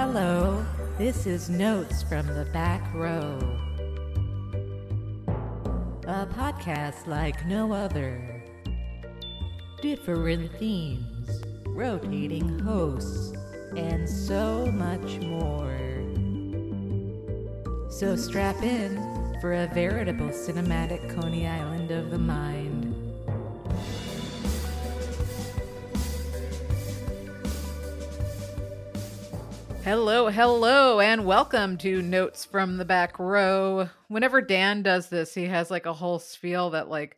Hello, this is Notes from the Back Row. A podcast like no other. Different themes, rotating hosts, and so much more. So strap in for a veritable cinematic Coney Island of the mind. Hello, hello, and welcome to Notes from the Back Row. Whenever Dan does this, he has like a whole spiel that like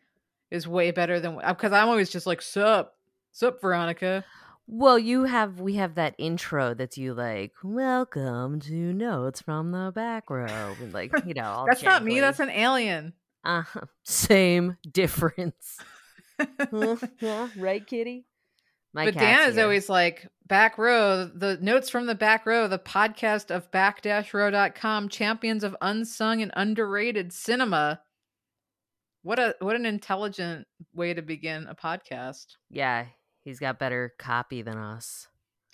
is way better than because I'm always just like sup, sup, Veronica. Well, you have we have that intro that's you like, welcome to notes from the back row. and, Like, you know, all That's not me. That's an alien. uh same difference. Yeah, right, Kitty. My but Dan is here. always like back row. The notes from the back row, the podcast of back-row.com, champions of unsung and underrated cinema. What a what an intelligent way to begin a podcast. yeah. He's got better copy than us.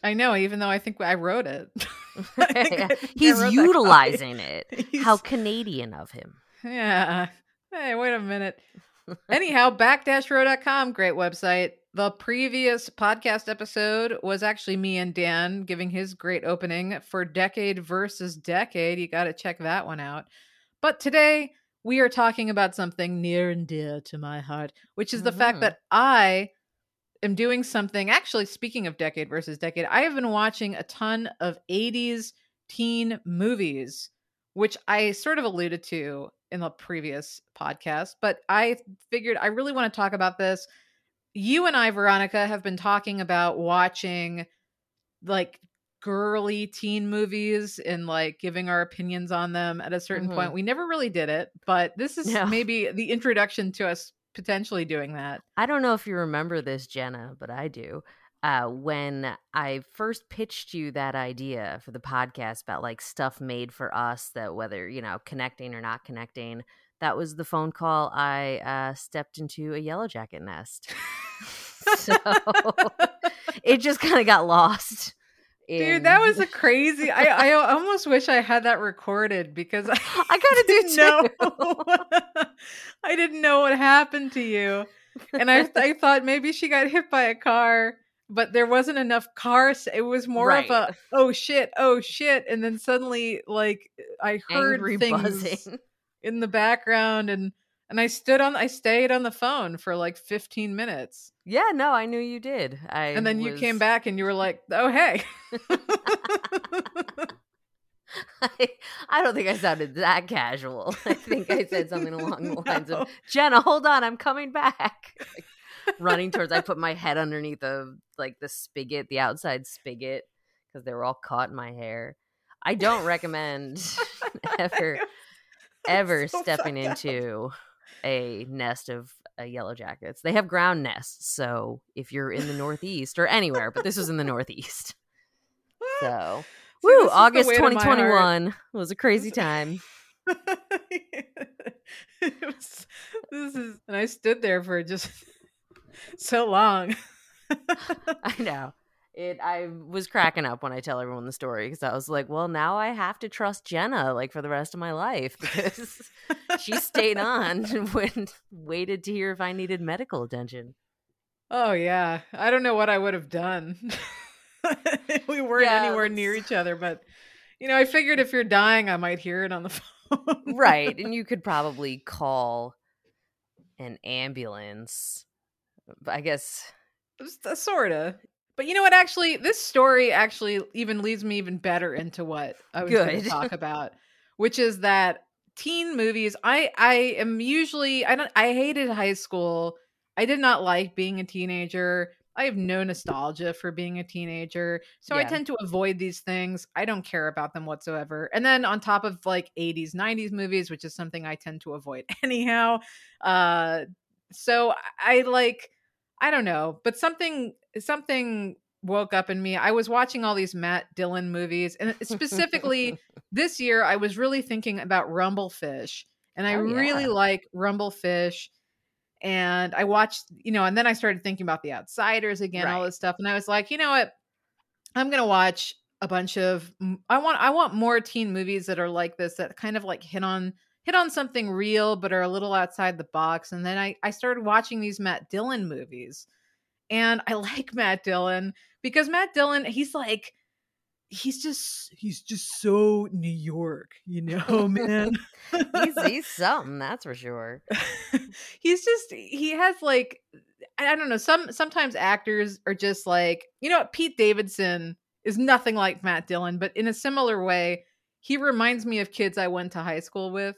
I know, even though I think I wrote it. I He's wrote utilizing it. He's- How Canadian of him. Yeah. Hey, wait a minute. Anyhow, back-row.com, great website. The previous podcast episode was actually me and Dan giving his great opening for Decade versus Decade. You got to check that one out. But today we are talking about something near and dear to my heart, which is the fact Mhm. that I am doing something. Actually, speaking of Decade versus Decade, I have been watching a ton of 80s teen movies, which I sort of alluded to in the previous podcast, but I figured I really want to talk about this. You and I, Veronica, have been talking about watching like girly teen movies and like giving our opinions on them at a certain Mhm. point. We never really did it, but this is No. maybe the introduction to us potentially doing that. I don't know if you remember this, Jenna, but I do. Uh, when I first pitched you that idea for the podcast about like stuff made for us that whether, you know, connecting or not connecting, that was the phone call I uh, stepped into a yellow jacket nest. so it just kind of got lost. Dude, that was a crazy. I, I almost wish I had that recorded because I, I kind of do too. know. I didn't know what happened to you, and I I thought maybe she got hit by a car, but there wasn't enough cars. It was more of a oh shit, oh shit, and then suddenly like I heard angry things buzzing. In the background, and and I stood on I stayed on the phone for like fifteen minutes, Yeah, no, I knew you did. I and then you came back and you were like, oh hey. I, I don't think I sounded that casual. I think I said something along the lines No. of Jenna, hold on, I'm coming back. Like, running towards I put my head underneath the like the spigot, the outside spigot, because they were all caught in my hair. I don't recommend ever ever so stepping into a nest of uh, yellow jackets. They have ground nests, so if you're in the northeast or anywhere, but this was in the northeast. So, See, woo, August weight of my heart. 2021 was a crazy time. it was, this is, and I stood there for just so long. I know. It I was cracking up when I tell everyone the story because I was like, well, now I have to trust Jenna like for the rest of my life because she stayed on and went, waited to hear if I needed medical attention. oh yeah, I don't know what I would have done. we weren't Yeah, anywhere near each other, but you know, I figured if you're dying, I might hear it on the phone. Right. And you could probably call an ambulance. I guess uh, sort of. But you know what? Actually, this story actually even leads me even better into what I was going to talk about, which is that teen movies. I I am usually I don't I hated high school. I did not like being a teenager. I have no nostalgia for being a teenager. So I tend to avoid these things. I don't care about them whatsoever. And then on top of like 80s, 90s movies, which is something I tend to avoid anyhow. Uh so I like I don't know, but something something woke up in me. I was watching all these Matt Dillon movies and specifically this year I was really thinking about Rumble Fish and I Oh, really yeah. like Rumble Fish and I watched, you know, and then I started thinking about The Outsiders again, all this stuff and I was like, you know what? I'm going to watch a bunch of I want I want more teen movies that are like this that kind of like hit on hit on something real but are a little outside the box. And then I I started watching these Matt Dillon movies. And I like Matt Dillon because Matt Dillon, he's like he's just he's just so New York, you know, man. he's he's something, that's for sure. he's just he has like I don't know, some sometimes actors are just like, you know, Pete Davidson is nothing like Matt Dillon, but in a similar way, he reminds me of kids I went to high school with.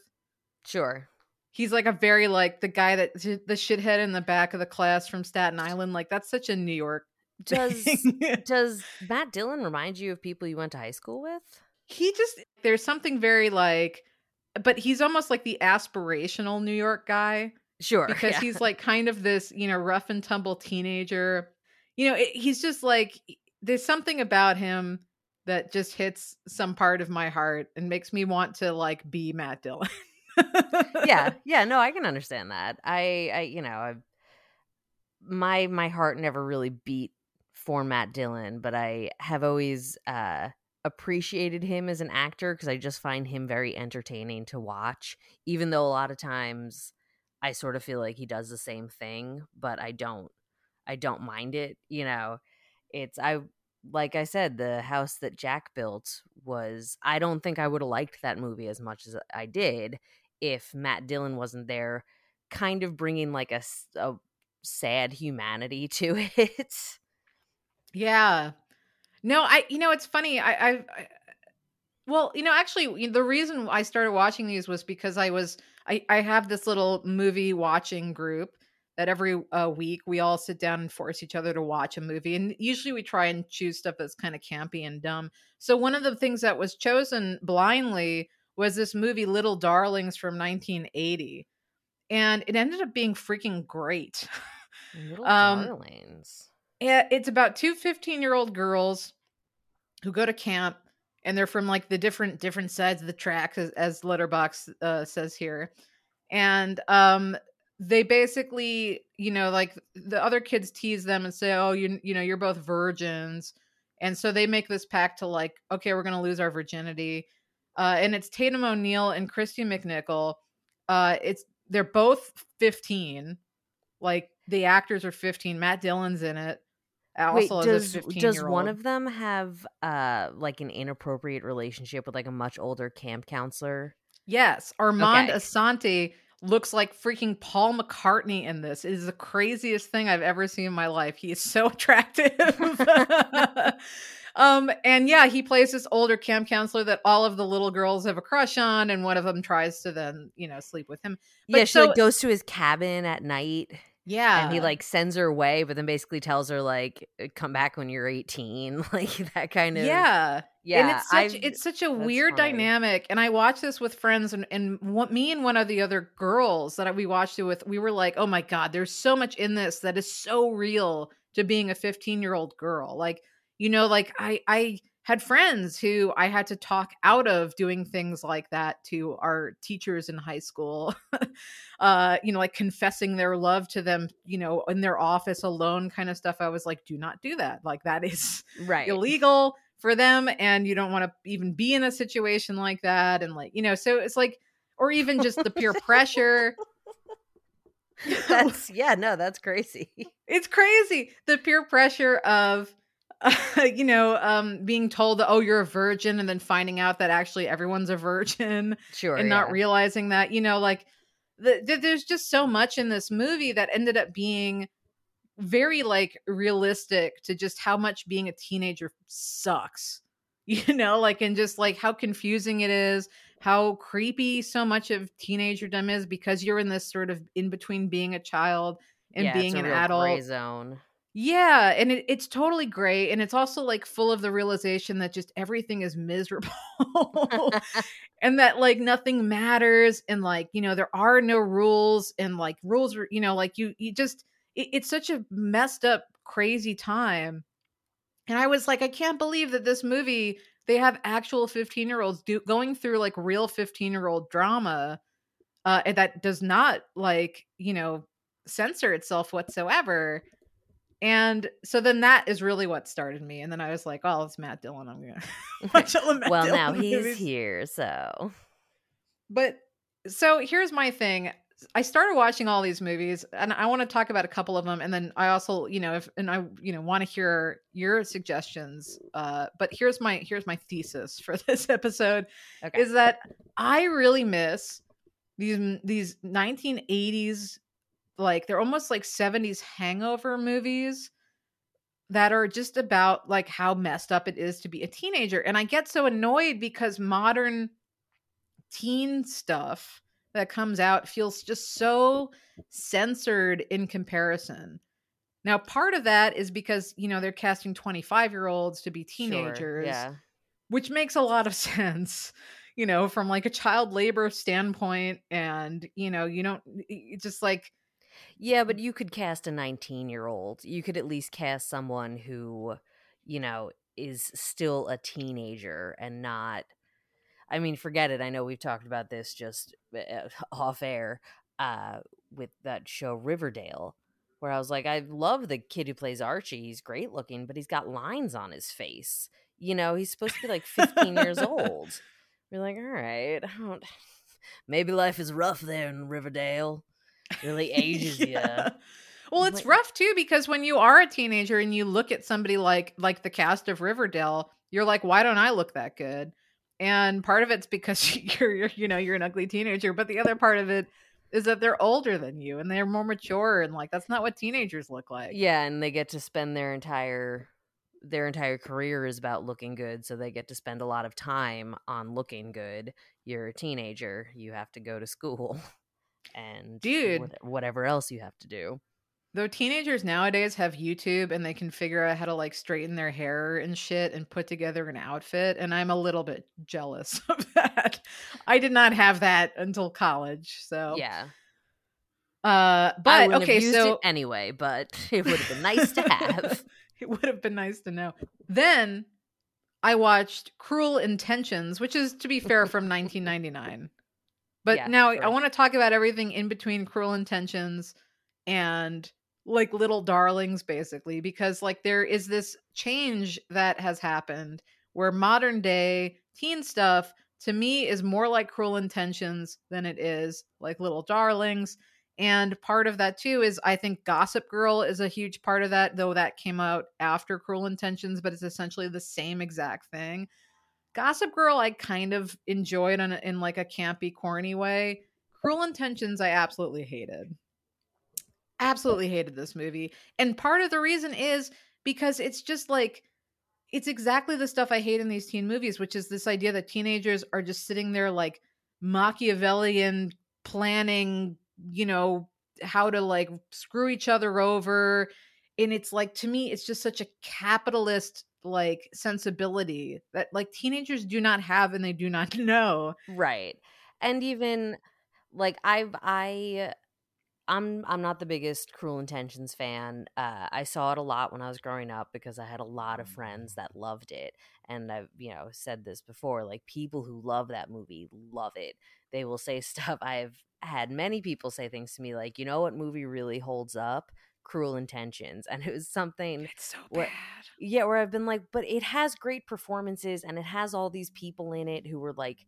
Sure. He's like a very like the guy that the shithead in the back of the class from Staten Island. Like that's such a New York does does Matt Dillon remind you of people you went to high school with? He just there's something very like but he's almost like the aspirational New York guy. Sure. Because yeah. he's like kind of this, you know, rough and tumble teenager. You know, it, he's just like there's something about him that just hits some part of my heart and makes me want to like be Matt Dillon. yeah. Yeah, no, I can understand that. I I you know, I've my my heart never really beat for Matt Dillon, but I have always uh, appreciated him as an actor because I just find him very entertaining to watch. Even though a lot of times I sort of feel like he does the same thing, but I don't. I don't mind it. You know, it's I like I said, the house that Jack built was. I don't think I would have liked that movie as much as I did if Matt Dillon wasn't there, kind of bringing like a, a sad humanity to it. Yeah. No, I you know it's funny. I I, I well, you know, actually the reason I started watching these was because I was I I have this little movie watching group that every uh, week we all sit down and force each other to watch a movie and usually we try and choose stuff that's kind of campy and dumb. So one of the things that was chosen blindly was this movie Little Darlings from 1980. And it ended up being freaking great. Little um, Darlings it's about two 15 year old girls who go to camp and they're from like the different different sides of the tracks as, as Letterboxd uh, says here and um they basically you know like the other kids tease them and say oh you you know you're both virgins and so they make this pact to like okay we're gonna lose our virginity uh and it's tatum o'neal and kristy mcnichol. Uh it's they're both 15 like the actors are 15 matt dillon's in it. Also Wait, does does one of them have uh like an inappropriate relationship with like a much older camp counselor? Yes, Armand okay. Assante looks like freaking Paul McCartney in this. It is the craziest thing I've ever seen in my life. He is so attractive. um and yeah, he plays this older camp counselor that all of the little girls have a crush on and one of them tries to then, you know, sleep with him. But yeah, she so, like goes to his cabin at night. Yeah. And he like sends her away, but then basically tells her like uh, come back when you're 18. like that kind of Yeah. Yeah. And it's such I've, it's such a weird funny. dynamic. And I watched this with friends and, and what me and one of the other girls that we watched it with, we were like, oh my God, there's so much in this that is so real to being a 15 year old girl. Like, you know, like I I had friends who I had to talk out of doing things like that to our teachers in high school. uh, you know, like confessing their love to them, you know, in their office alone kind of stuff. I was like, do not do that. Like that is right illegal for them and you don't want to even be in a situation like that and like, you know, so it's like or even just the peer pressure that's yeah no that's crazy it's crazy the peer pressure of you know, um, being told that, oh, you're a virgin, and then finding out that actually everyone's a virgin. Sure. And yeah. not realizing that, you know, like the, the, there's just so much in this movie that ended up being very like realistic to just how much being a teenager sucks. You know, like, and just like how confusing it is, how creepy so much of teenagerdom is because you're in this sort of in between being a child and yeah, being an adult zone yeah, and it, it's totally great, and it's also like full of the realization that just everything is miserable, and that like nothing matters, and like you know there are no rules, and like rules are you know like you you just it, it's such a messed up crazy time, and I was like I can't believe that this movie they have actual fifteen year olds do going through like real fifteen year old drama, uh, and that does not like you know censor itself whatsoever And so then that is really what started me. And then I was like, oh, it's Matt Dillon. I'm gonna watch all the Matt well, Dillon now he's movies. here, so But so here's my thing. I started watching all these movies and I want to talk about a couple of them and then I also, you know, if and I, you know, want to hear your suggestions. Uh but here's my here's my thesis for this episode okay. is that I really miss these these 1980s like they're almost like 70s hangover movies that are just about like how messed up it is to be a teenager and I get so annoyed because modern teen stuff that comes out feels just so censored in comparison. Now, part of that is because, you know, they're casting 25 year olds to be Sure, teenagers, yeah. which makes a lot of sense, you know, from like a child labor standpoint. And, you know, you don't just like, Yeah, but you could cast a 19 year old. You could at least cast someone who, you know, is still a teenager and not. I mean, forget it. I know we've talked about this just uh, off air uh, with that show Riverdale, where I was like, I love the kid who plays Archie. He's great looking, but he's got lines on his face. You know, he's supposed to be like 15 years old. We're like, all right, I don't- maybe life is rough there in Riverdale. Really ages you. Yeah. Well, it's rough too because when you are a teenager and you look at somebody like like the cast of Riverdale, you're like, why don't I look that good? And part of it's because you're, you're you know you're an ugly teenager, but the other part of it is that they're older than you and they're more mature and like that's not what teenagers look like. Yeah, and they get to spend their entire their entire career is about looking good, so they get to spend a lot of time on looking good. You're a teenager, you have to go to school and Dude. whatever else you have to do. Though teenagers nowadays have YouTube and they can figure out how to like straighten their hair and shit and put together an outfit, and I'm a little bit jealous of that. I did not have that until college, so Yeah. Uh, but okay, so anyway, but it would have been nice to have. it would have been nice to know. Then I watched Cruel Intentions, which is to be fair from 1999. But Yeah, now I want to talk about everything in between Cruel Intentions and like Little Darlings basically because like there is this change that has happened where modern day teen stuff to me is more like Cruel Intentions than it is like Little Darlings. And part of that too is I think Gossip Girl is a huge part of that, though that came out after Cruel Intentions, but it's essentially the same exact thing. Gossip Girl, I kind of enjoyed in, like a campy, corny way. Cruel Intentions, I absolutely hated. Absolutely hated this movie. And part of the reason is because it's just like, it's exactly the stuff I hate in these teen movies, which is this idea that teenagers are just sitting there like Machiavellian planning, you know, how to like screw each other over. And it's like, to me, it's just such a capitalist like sensibility that like teenagers do not have and they do not know. right and even like i've i i'm i'm not the biggest cruel intentions fan uh i saw it a lot when i was growing up because i had a lot of friends that loved it and i've you know said this before like people who love that movie love it. They will say stuff i've had many people say things to me like you know what movie really holds up cruel intentions and it was something It's so bad. yeah where i've been like but it has great performances and it has all these people in it who were like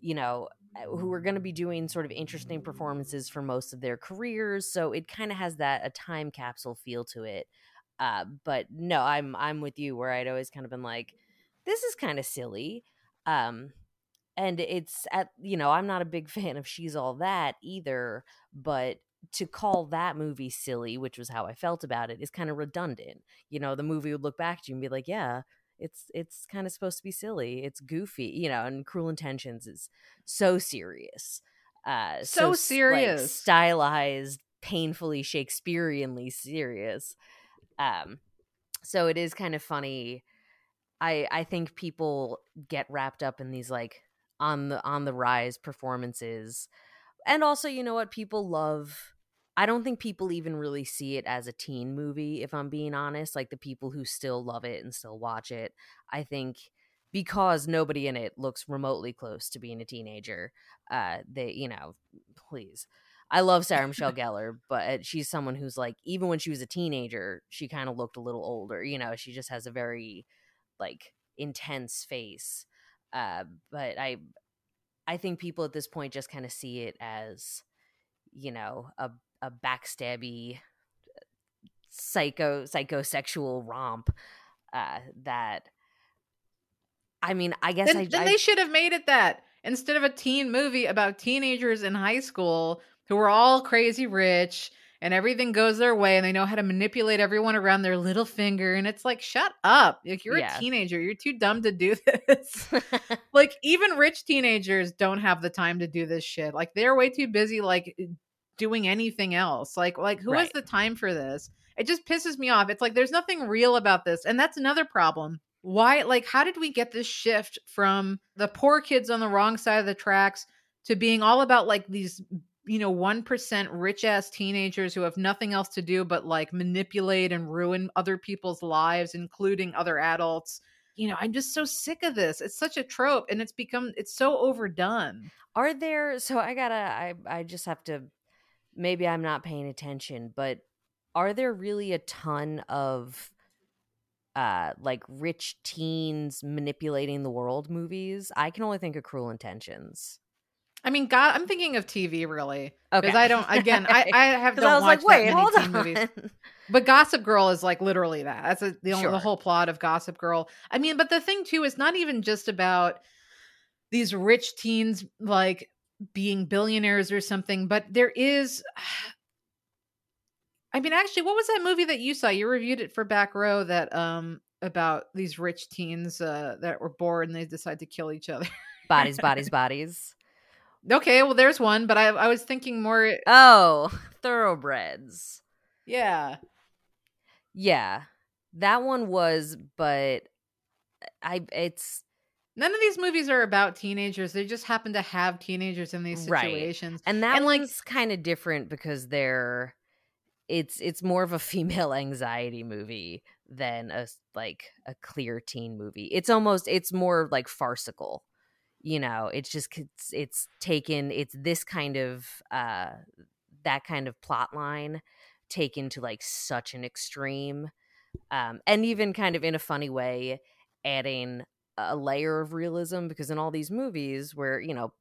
you know uh, who are going to be doing sort of interesting performances for most of their careers so it kind of has that a time capsule feel to it uh but no i'm i'm with you where i'd always kind of been like this is kind of silly um and it's at you know i'm not a big fan of she's all that either but to call that movie silly which was how i felt about it is kind of redundant. You know the movie would look back to you and be like yeah it's it's kind of supposed to be silly. It's goofy you know and cruel intentions is so serious uh So s- like, serious. stylized painfully shakespeareanly serious um so it is kind of funny. I i think people get wrapped up in these like on the on the rise performances and also you know what people love i don't think people even really see it as a teen movie if i'm being honest like the people who still love it and still watch it i think because nobody in it looks remotely close to being a teenager uh they you know please I love Sarah Michelle Gellar, but she's someone who's like, even when she was a teenager, she kind of looked a little older. You know, she just has a very like intense face. Uh, but I, I think people at this point just kind of see it as, you know, a a backstabby, psycho psychosexual romp uh, that. I mean, I guess then, I, then I, they should have made it that instead of a teen movie about teenagers in high school who are all crazy rich and everything goes their way and they know how to manipulate everyone around their little finger and it's like shut up like you're Yeah. a teenager you're too dumb to do this like even rich teenagers don't have the time to do this shit like they're way too busy like doing anything else like like who has the time for this? It just pisses me off. It's like there's nothing real about this and that's another problem. Why like how did we get this shift from the poor kids on the wrong side of the tracks to being all about like these you know 1% rich ass teenagers who have nothing else to do but like manipulate and ruin other people's lives including other adults? You know i'm just so sick of this. It's such a trope and it's become it's so overdone. Are there so I gotta I I just have to maybe I'm not paying attention, but are there really a ton of uh like rich teens manipulating the world movies? I can only think of Cruel Intentions. i mean god i'm thinking of tv really because Okay. i don't again i i have don't I was watch like, wait, hold on. movies But Gossip Girl is like literally that. That's a, the only Sure. the whole plot of Gossip Girl. I mean, but the thing too is not even just about these rich teens like being billionaires or something, but there is I mean, actually, what was that movie that you saw? You reviewed it for Back Row that um about these rich teens uh that were bored and they decide to kill each other. bodies, bodies, bodies. okay, well there's one, but I I was thinking more Oh, thoroughbreds. yeah. Yeah. That one was, but I it's None of these movies are about teenagers. They just happen to have teenagers in these situations. Right. and that And, like- one's kind of different because they're it's it's more of a female anxiety movie than a like a clear teen movie. It's almost it's more like farcical. You know, it's just it's, it's taken it's this kind of uh that kind of plot line taken to like such an extreme um and even kind of in a funny way adding a layer of realism because in all these movies where you know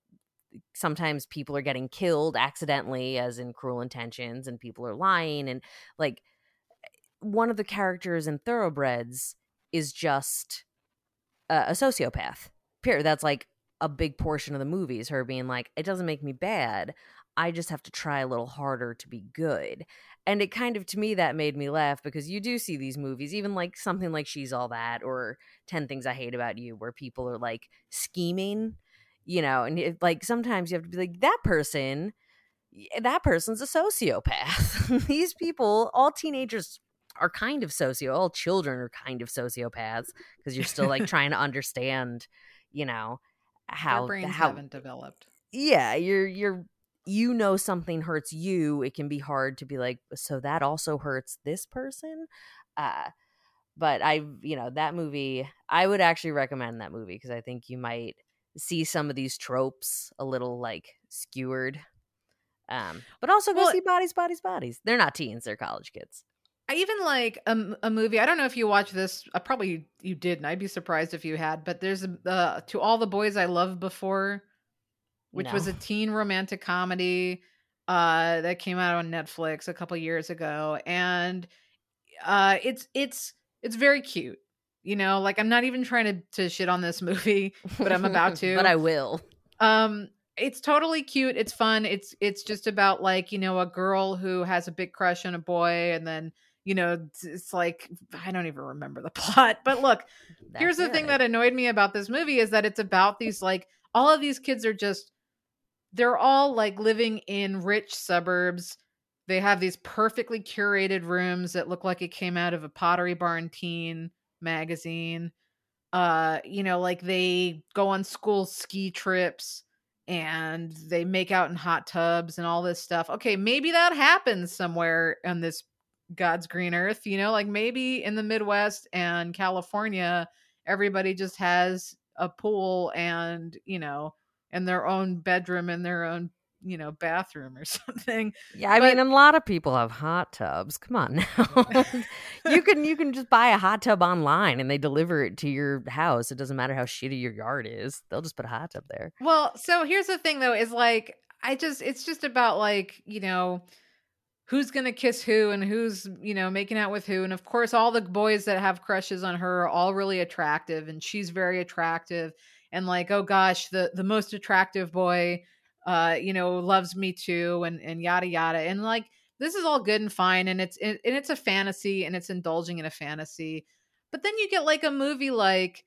sometimes people are getting killed accidentally as in cruel intentions and people are lying and like one of the characters in thoroughbreds is just a, a sociopath period. That's like a big portion of the movie is her being like it doesn't make me bad i just have to try a little harder to be good and it kind of to me that made me laugh because you do see these movies even like something like she's all that or 10 things i hate about you where people are like scheming you know and it, like sometimes you have to be like that person that person's a sociopath these people all teenagers are kind of socio all children are kind of sociopaths because you're still like trying to understand you know how Their brains how haven't developed. yeah you're you're you know something hurts you it can be hard to be like so that also hurts this person uh but i you know that movie i would actually recommend that movie because i think you might see some of these tropes a little like skewered um but also go Well- see bodies bodies bodies they're not teens they're college kids I even like a movie. I don't know if you watch this. Uh, probably you didn't. I'd be surprised if you had. But there's a uh, to all the boys I loved before, which was a teen romantic comedy uh, that came out on Netflix a couple years ago, and uh, it's it's it's very cute. You know, like I'm not even trying to to shit on this movie, but I'm about to. but i will um it's totally cute it's fun it's it's just about like you know a girl who has a big crush on a boy and then you know it's, like i don't even remember the plot but look here's the thing that annoyed me about this movie is that it's about these like all of these kids are just they're all like living in rich suburbs. They have these perfectly curated rooms that look like it came out of a pottery barn teen magazine. Uh you know like they go on school ski trips and they make out in hot tubs and all this stuff. Okay maybe that happens somewhere on this god's green earth you know like maybe in the midwest and california everybody just has a pool and you know and their own bedroom and their own you know bathroom or something. Yeah, I But- mean, a lot of people have hot tubs. Come on now. you can you can just buy a hot tub online and they deliver it to your house. It doesn't matter how shitty your yard is. They'll just put a hot tub there. Well, so here's the thing though, is like I just it's just about like, you know, who's gonna kiss who and who's, you know, making out with who. And of course all the boys that have crushes on her are all really attractive and she's very attractive. And like, oh gosh, the the most attractive boy uh, you know, loves me too and and yada yada. And like this is all good and fine and it's and it's a fantasy and it's indulging in a fantasy. But then you get like a movie like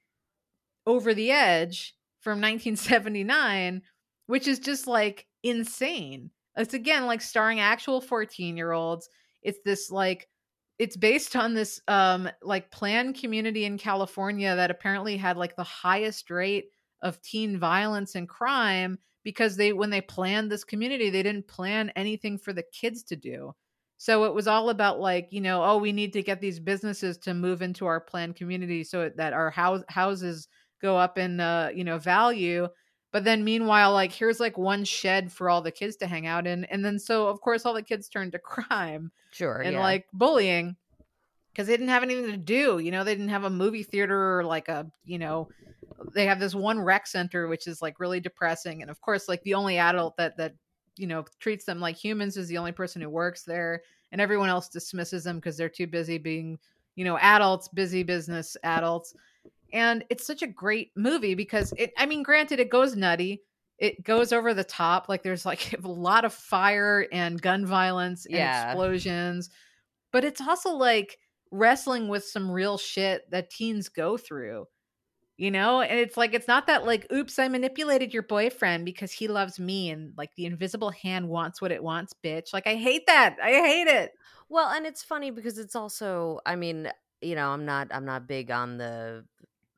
Over the Edge from 1979, which is just like insane. It's again like starring actual 14 year olds. It's this like, it's based on this um like planned community in California that apparently had like the highest rate of teen violence and crime because they when they planned this community they didn't plan anything for the kids to do so it was all about like you know oh we need to get these businesses to move into our planned community so that our house houses go up in uh you know value but then meanwhile like here's like one shed for all the kids to hang out in and then so of course all the kids turned to crime Sure. and yeah. like bullying because they didn't have anything to do you know they didn't have a movie theater or like a you know they have this one rec center which is like really depressing and of course like the only adult that that you know treats them like humans is the only person who works there and everyone else dismisses them because they're too busy being you know adults busy business adults and it's such a great movie because it i mean granted it goes nutty it goes over the top like there's like a lot of fire and gun violence and Yeah. explosions but it's also like wrestling with some real shit that teens go through you know? And it's like it's not that like oops i manipulated your boyfriend because he loves me and like the invisible hand wants what it wants bitch. Like i hate that. I hate it. Well, and it's funny because it's also, I mean, you know, I'm not, I'm not big on the,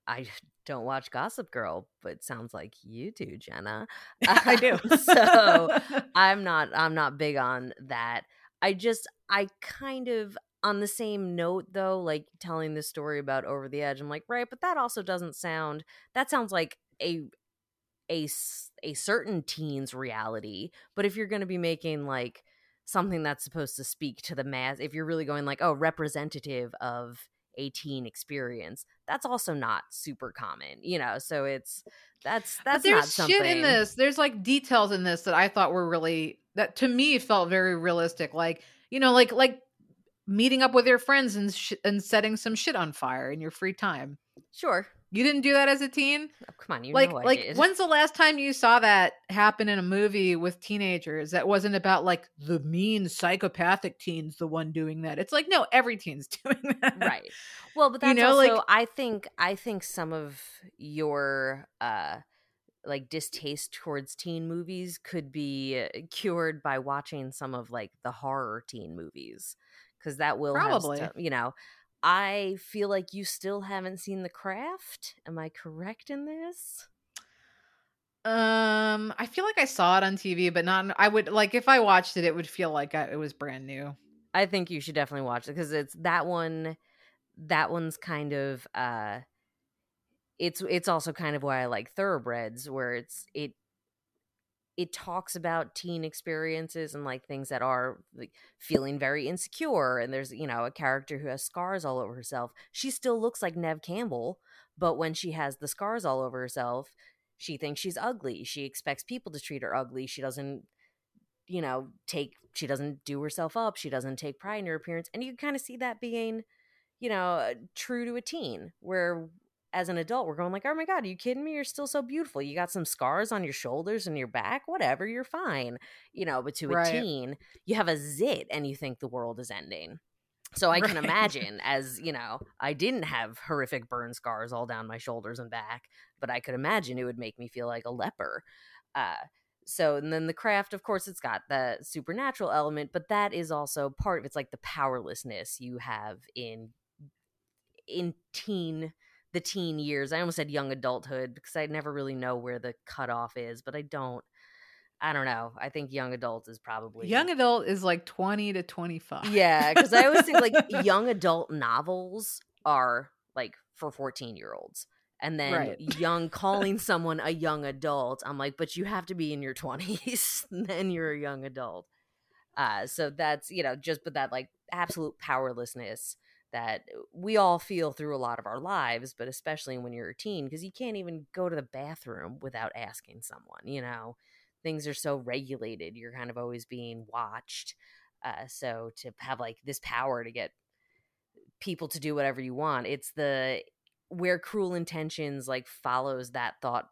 I don't watch Gossip Girl, but it sounds like you do, Jenna. i do. So I'm not, I'm not big on that. I just, I kind of, on the same note though, like telling the story about Over the Edge, I'm like, right, but that also doesn't sound, that sounds like a a a certain teen's reality. But if you're going to be making like, something that's supposed to speak to the mass if you're really going like oh representative of a teen experience that's also not super common you know so it's that's but that's there's not something shit in this there's like details in this that i thought were really that to me felt very realistic like you know like like meeting up with your friends and sh- and setting some shit on fire in your free time. Sure. You didn't do that as a teen? Oh, come on you like like when's the last time you saw that happen in a movie with teenagers that wasn't about like the mean psychopathic teens the one doing that? It's like no every teen's doing that. Right. Well but You that's know, also like- i think i think some of your uh like distaste towards teen movies could be uh, cured by watching some of like the horror teen movies because that will Probably. stu- you know i feel like you still haven't seen the craft am i correct in this um i feel like i saw it on tv but not i would like if i watched it it would feel like I, it was brand new I think you should definitely watch it because it's that one. That one's kind of. uh It's it's also kind of why I like thoroughbreds, where it's it. It talks about teen experiences and like things that are like feeling very insecure, and there's you know a character who has scars all over herself. She still looks like Neve Campbell, but when she has the scars all over herself, she thinks she's ugly. She expects people to treat her ugly. She doesn't you know, take she doesn't do herself up, she doesn't take pride in her appearance, and you kind of see that being, you know, true to a teen. Where as an adult, we're going like, "Oh my god, are you kidding me? You're still so beautiful. You got some scars on your shoulders and your back. Whatever, you're fine." You know, but to a teen, you have a zit and you think the world is ending. So I can imagine, as you know, I didn't have horrific burn scars all down my shoulders and back, but I could imagine it would make me feel like a leper. Uh, so and then the craft of course it's got the supernatural element but that is also part of it's like the powerlessness you have in in teen the teen years i almost said young adulthood because i never really know where the cutoff is but i don't i don't know i think young adult is probably young adult is like 20 to 25 yeah because i always think like young adult novels are like for 14 year olds And then Right. young calling someone a young adult, I'm like, but you have to be in your 20s, then you're a young adult. Uh, so that's you know just but that like absolute powerlessness that we all feel through a lot of our lives, but especially when you're a teen, because you can't even go to the bathroom without asking someone. You know, things are so regulated; you're kind of always being watched. Uh, so to have like this power to get people to do whatever you want, it's the where cruel intentions like follows that thought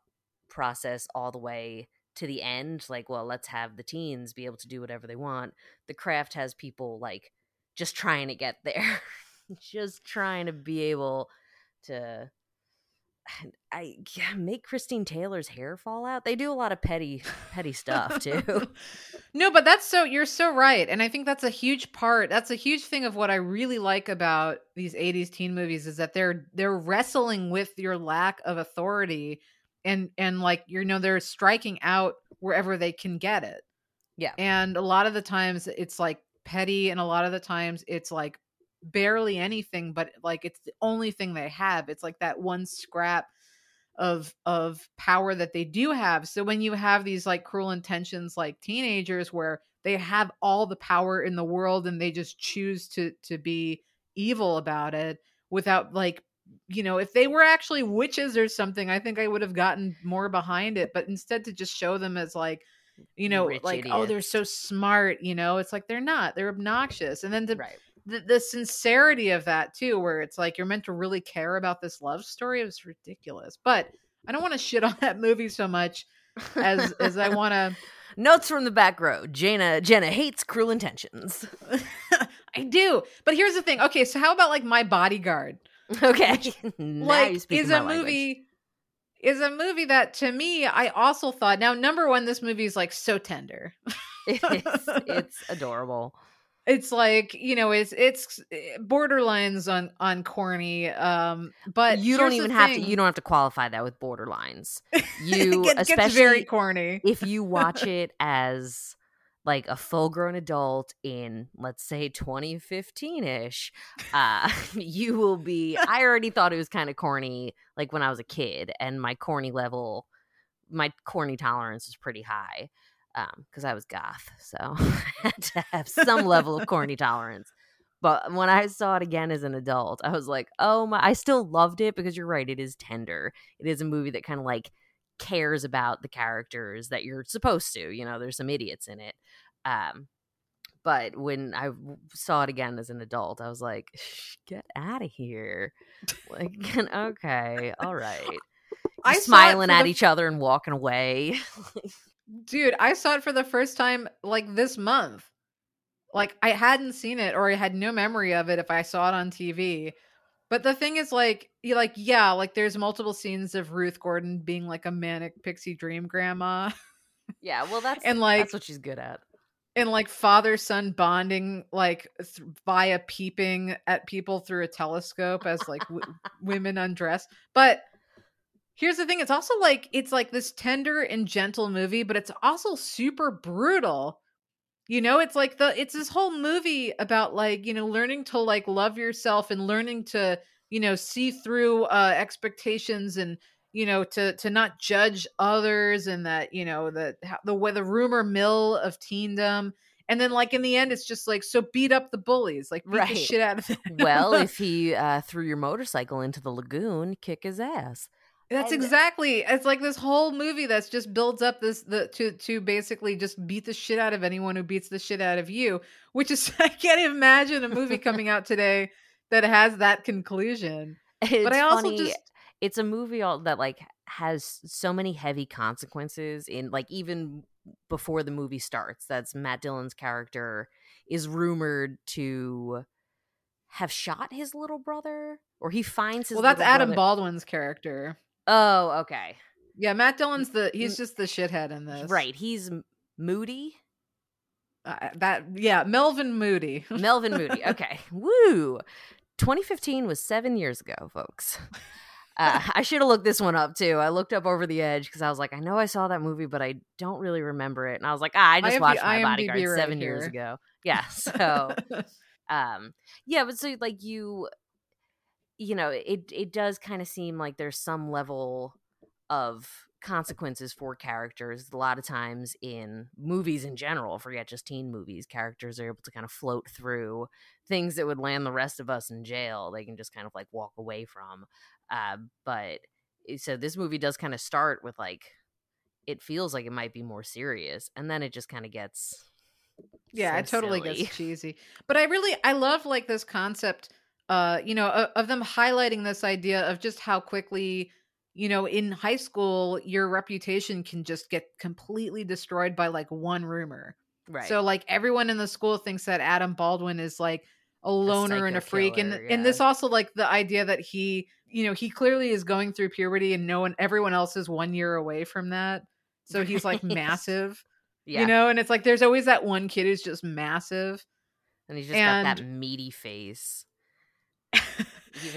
process all the way to the end like well let's have the teens be able to do whatever they want the craft has people like just trying to get there just trying to be able to I yeah, make Christine Taylor's hair fall out. They do a lot of petty petty stuff too. no, but that's so you're so right. And I think that's a huge part. That's a huge thing of what I really like about these 80s teen movies is that they're they're wrestling with your lack of authority and and like you know they're striking out wherever they can get it. Yeah. And a lot of the times it's like petty and a lot of the times it's like barely anything but like it's the only thing they have it's like that one scrap of of power that they do have. So when you have these like cruel intentions like teenagers where they have all the power in the world and they just choose to to be evil about it without like you know if they were actually witches or something i think i would have gotten more behind it but instead to just show them as like you know Rich like oh they're so smart you know it's like they're not they're obnoxious. And then to right. The, the sincerity of that too where it's like you're meant to really care about this love story is ridiculous but i don't want to shit on that movie so much as as i want to Notes from the back row. Jana Jenna hates cruel intentions. i do but here's the thing okay so how about like my bodyguard Okay. like is a language. movie is a movie that to me i also thought now number one this movie is like so tender it's, it's adorable. It's like you know it's it's eh, borderlines on on corny um but you don't even have to you don't have to qualify that with borderlines. You gets especially very corny. if you watch it as like a full grown adult in let's say 2015ish uh you will be i already thought it was kind of corny like when i was a kid and my corny level my corny tolerance is pretty high um because i was goth so i had to have some level of corny tolerance but when i saw it again as an adult i was like oh my i still loved it because you're right it is tender it is a movie that kind of like cares about the characters that you're supposed to. You know, there's some idiots in it. Um, but when I saw it again as an adult, I was like, "Get out of here!" Like, okay, all right. I smiling at the- each other and walking away. Dude i saw it for the first time like this month. Like i hadn't seen it or i had no memory of it if i saw it on tv but the thing is like you like yeah like there's multiple scenes of ruth gordon being like a manic pixie dream grandma yeah, well, that's And, like- that's what she's good at. and like father son bonding like th- via peeping at people through a telescope as like w- women undress. But here's the thing it's also like it's like this tender and gentle movie but it's also super brutal you know it's like the it's this whole movie about like you know learning to like love yourself and learning to you know see through uh expectations and you know to to not judge others and that you know the the way the rumor mill of teendom and then like in the end it's just like so beat up the bullies like beat the Right. shit out of them Well, if he uh, threw your motorcycle into the lagoon, kick his ass. That's And- exactly. It's like this whole movie that's just builds up this the to to basically just beat the shit out of anyone who beats the shit out of you, which is I can't imagine a movie coming out today that has that conclusion. It's but I also funny, just it's a movie all that like has so many heavy consequences in like even before the movie starts that's matt dillon's character is rumored to have shot his little brother or he finds his well, that's Adam brother- Baldwin's character. Oh okay Yeah, Matt Dillon's the he's just the shithead in this. right he's moody Uh, that yeah, Melvin Moody. melvin moody okay woo 2015 was seven years ago folks Uh, I should have looked this one up too. I looked up Over the Edge because I was like, I know I saw that movie, but I don't really remember it. And I was like, ah, I just the watched My IMDb Bodyguard right seven years ago. Yeah, so um, yeah, but so like you, you know, it it does kind of seem like there's some level of consequences for characters. A lot of times in movies in general, forget just teen movies, characters are able to kind of float through things that would land the rest of us in jail. They can just kind of like walk away from. Uh, but eh, so this movie does kind of start with like it feels like it might be more serious, and then it just kind of gets yeah, so it totally silly. gets cheesy. But I really I love like this concept uh you know of, of them highlighting this idea of just how quickly you know in high school your reputation can just get completely destroyed by like one rumor. right. So like everyone in the school thinks that Adam Baldwin is like a loner and a freak and killer, and yeah. this also like the idea that he you know he clearly is going through puberty and no one everyone else is 1 year away from that. So he's like massive, yeah, you know, and it's like there's always that one kid who's just massive. and he's just got that meaty face.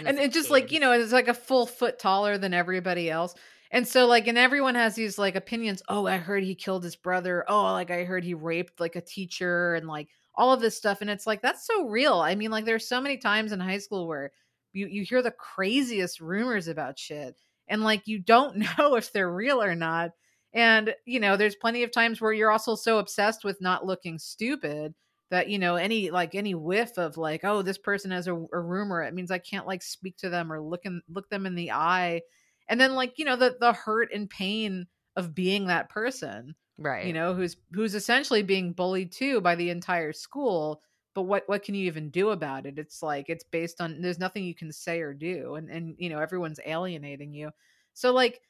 And it's just like you know it's like a full foot taller than everybody else. And so like and everyone has these like opinions oh i heard he killed his brother. Oh like i heard he raped like a teacher and like all of this stuff. And it's like that's so real. I mean like there's so many times in high school where you you hear the craziest rumors about shit and like you don't know if they're real or not. And you know there's plenty of times where you're also so obsessed with not looking stupid that you know any like any whiff of like oh this person has a, a rumor it means i can't like speak to them or look in look them in the eye. And then like you know the the hurt and pain of being that person right. you know who's who's essentially being bullied too by the entire school but what what can you even do about it? It's like it's based on there's nothing you can say or do and and you know everyone's alienating you. So like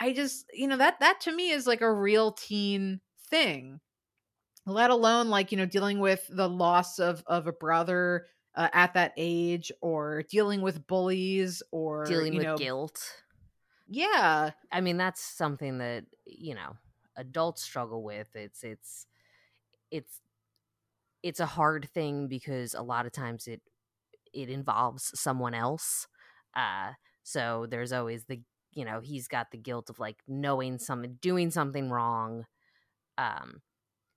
i just you know that that to me is like a real teen thing let alone like you know dealing with the loss of of a brother uh, at that age or dealing with bullies or dealing with know guilt. yeah I mean, that's something that you know adults struggle with. It's it's it's it's a hard thing because a lot of times it it involves someone else. Uh, so there's always the you know he's got the guilt of like knowing something, doing something wrong, um,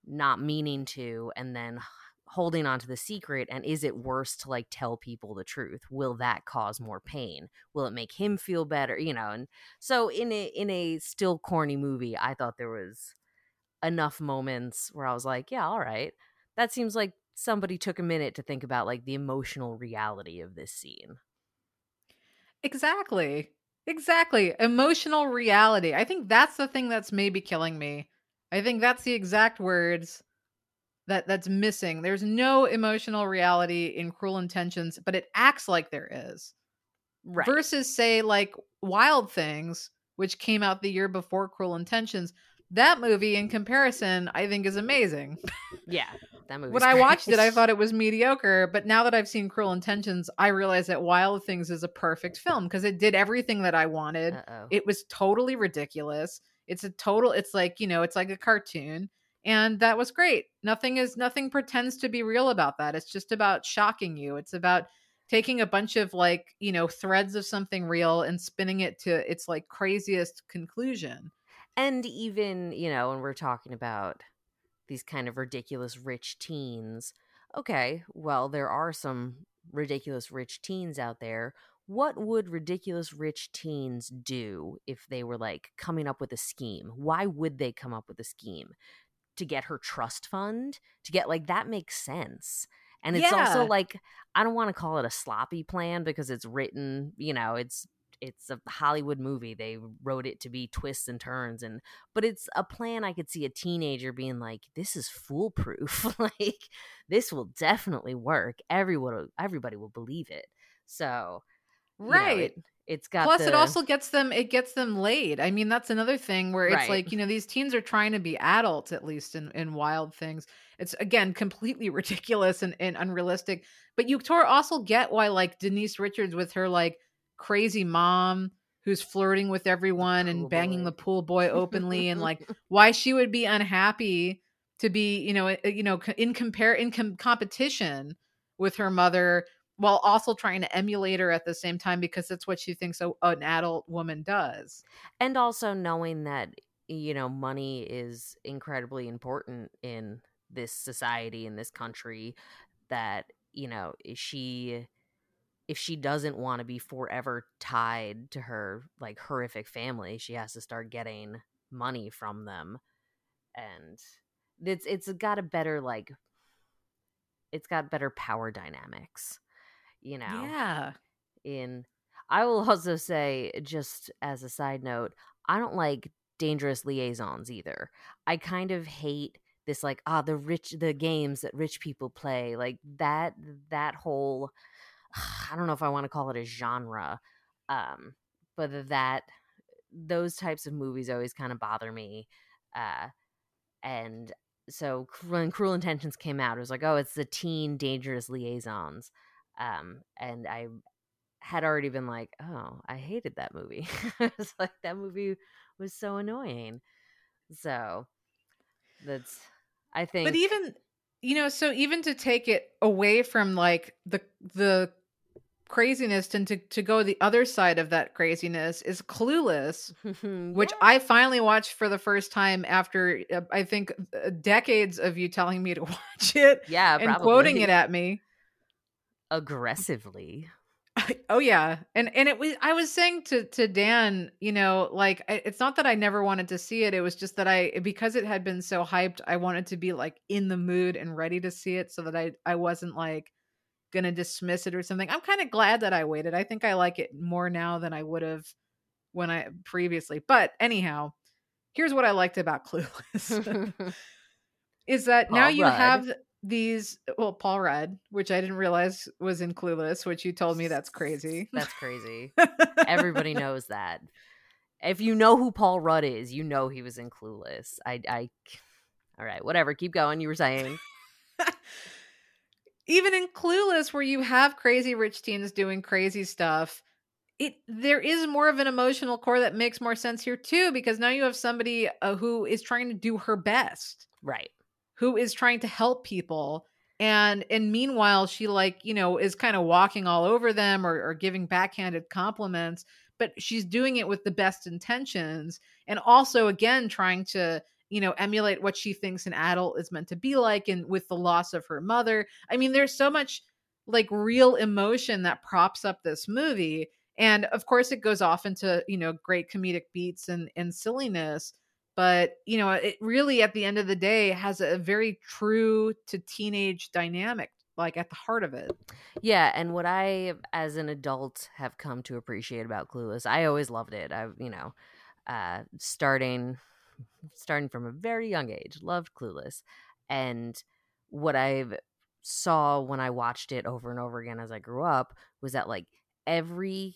not meaning to, and then holding on to the secret and is it worse to like tell people the truth will that cause more pain will it make him feel better you know and so in a in a still corny movie i thought there was enough moments where i was like yeah all right that seems like somebody took a minute to think about like the emotional reality of this scene Exactly. Exactly. Emotional reality. I think that's the thing that's maybe killing me. I think that's the exact words that that's missing. There's no emotional reality in Cruel Intentions, but it acts like there is. right Versus say like Wild Things, which came out the year before Cruel Intentions. That movie in comparison, I think is amazing. yeah that movie when I watched it, I thought it was mediocre, but now that I've seen Cruel Intentions, I realize that Wild Things is a perfect film because it did everything that I wanted. Uh-oh. It was totally ridiculous. It's a total it's like, you know, it's like a cartoon. And that was great. Nothing is nothing pretends to be real about that. It's just about shocking you. It's about taking a bunch of like, you know, threads of something real and spinning it to its like craziest conclusion. and even you know when we're talking about these kind of ridiculous rich teens okay well there are some ridiculous rich teens out there what would ridiculous rich teens do if they were like coming up with a scheme? Why would they come up with a scheme? To get her trust fund? To get like that makes sense. And it's also like i don't want to call it a sloppy plan because it's written you know it's it's a hollywood movie. They wrote it to be twists and turns and but it's a plan i could see a teenager being like this is foolproof. Like this will definitely work. Everyone everybody will believe it. So you know, Right. it, it's got Plus, it also gets them. It gets them laid. I mean, that's another thing where it's Right. like you know these teens are trying to be adults at least in in wild things. It's again completely ridiculous and, and unrealistic. But you also get why like Denise Richards with her like crazy mom who's flirting with everyone and banging boy. the pool boy openly and like why she would be unhappy to be you know uh, you know in compare in com- competition with her mother while also trying to emulate her at the same time because that's what she thinks a, an adult woman does. and also knowing that you know money is incredibly important in this society in this country that you know she if she doesn't want to be forever tied to her like horrific family, she has to start getting money from them. And it's it's got a better like it's got better power dynamics, you know. Yeah. In I will also say just as a side note, I don't like dangerous liaisons either. I kind of hate this like ah the rich the games that rich people play like that that whole I don't know if I want to call it a genre, um, but that those types of movies always kind of bother me. Uh, and so when Cruel Intentions came out, it was like, oh, it's the teen dangerous liaisons. Um, and I had already been like, oh, I hated that movie. it's like that movie was so annoying. So that's I think But even you know, so even to take it away from like the the craziness and to, to go the other side of that craziness is clueless which i finally watched for the first time after uh, i think uh, decades of you telling me to watch it yeah, and quoting it at me aggressively. oh yeah and and it was i was saying to to dan you know like it's not that i never wanted to see it it was just that i because it had been so hyped i wanted to be like in the mood and ready to see it so that i i wasn't like gonna dismiss it or something i'm kind of glad that i waited i think i like it more now than i would have when i previously but anyhow here's what i liked about clueless is that now you Rudd. have these well paul rudd which i didn't realize was in clueless which you told me that's crazy That's crazy. Everybody knows that. If you know who Paul Rudd is, you know he was in Clueless. I, I, all right, whatever. Keep going. You were saying, even in clueless where you have crazy rich teens doing crazy stuff it there is more of an emotional core that makes more sense here too because now you have somebody uh, who is trying to do her best right? Who is trying to help people. And and meanwhile she like you know is kind of walking all over them or, or giving backhanded compliments but she's doing it with the best intentions and also again trying to you know emulate what she thinks an adult is meant to be like and with the loss of her mother. I mean there's so much like real emotion that props up this movie. And of course it goes off into you know great comedic beats and and silliness but you know it really at the end of the day has a very true to teenage dynamic like at the heart of it Yeah, and what I, as an adult, have come to appreciate about Clueless, I always loved it. I've, you know, uh, starting, starting from a very young age, loved Clueless, and what I saw when I watched it over and over again as I grew up was that like every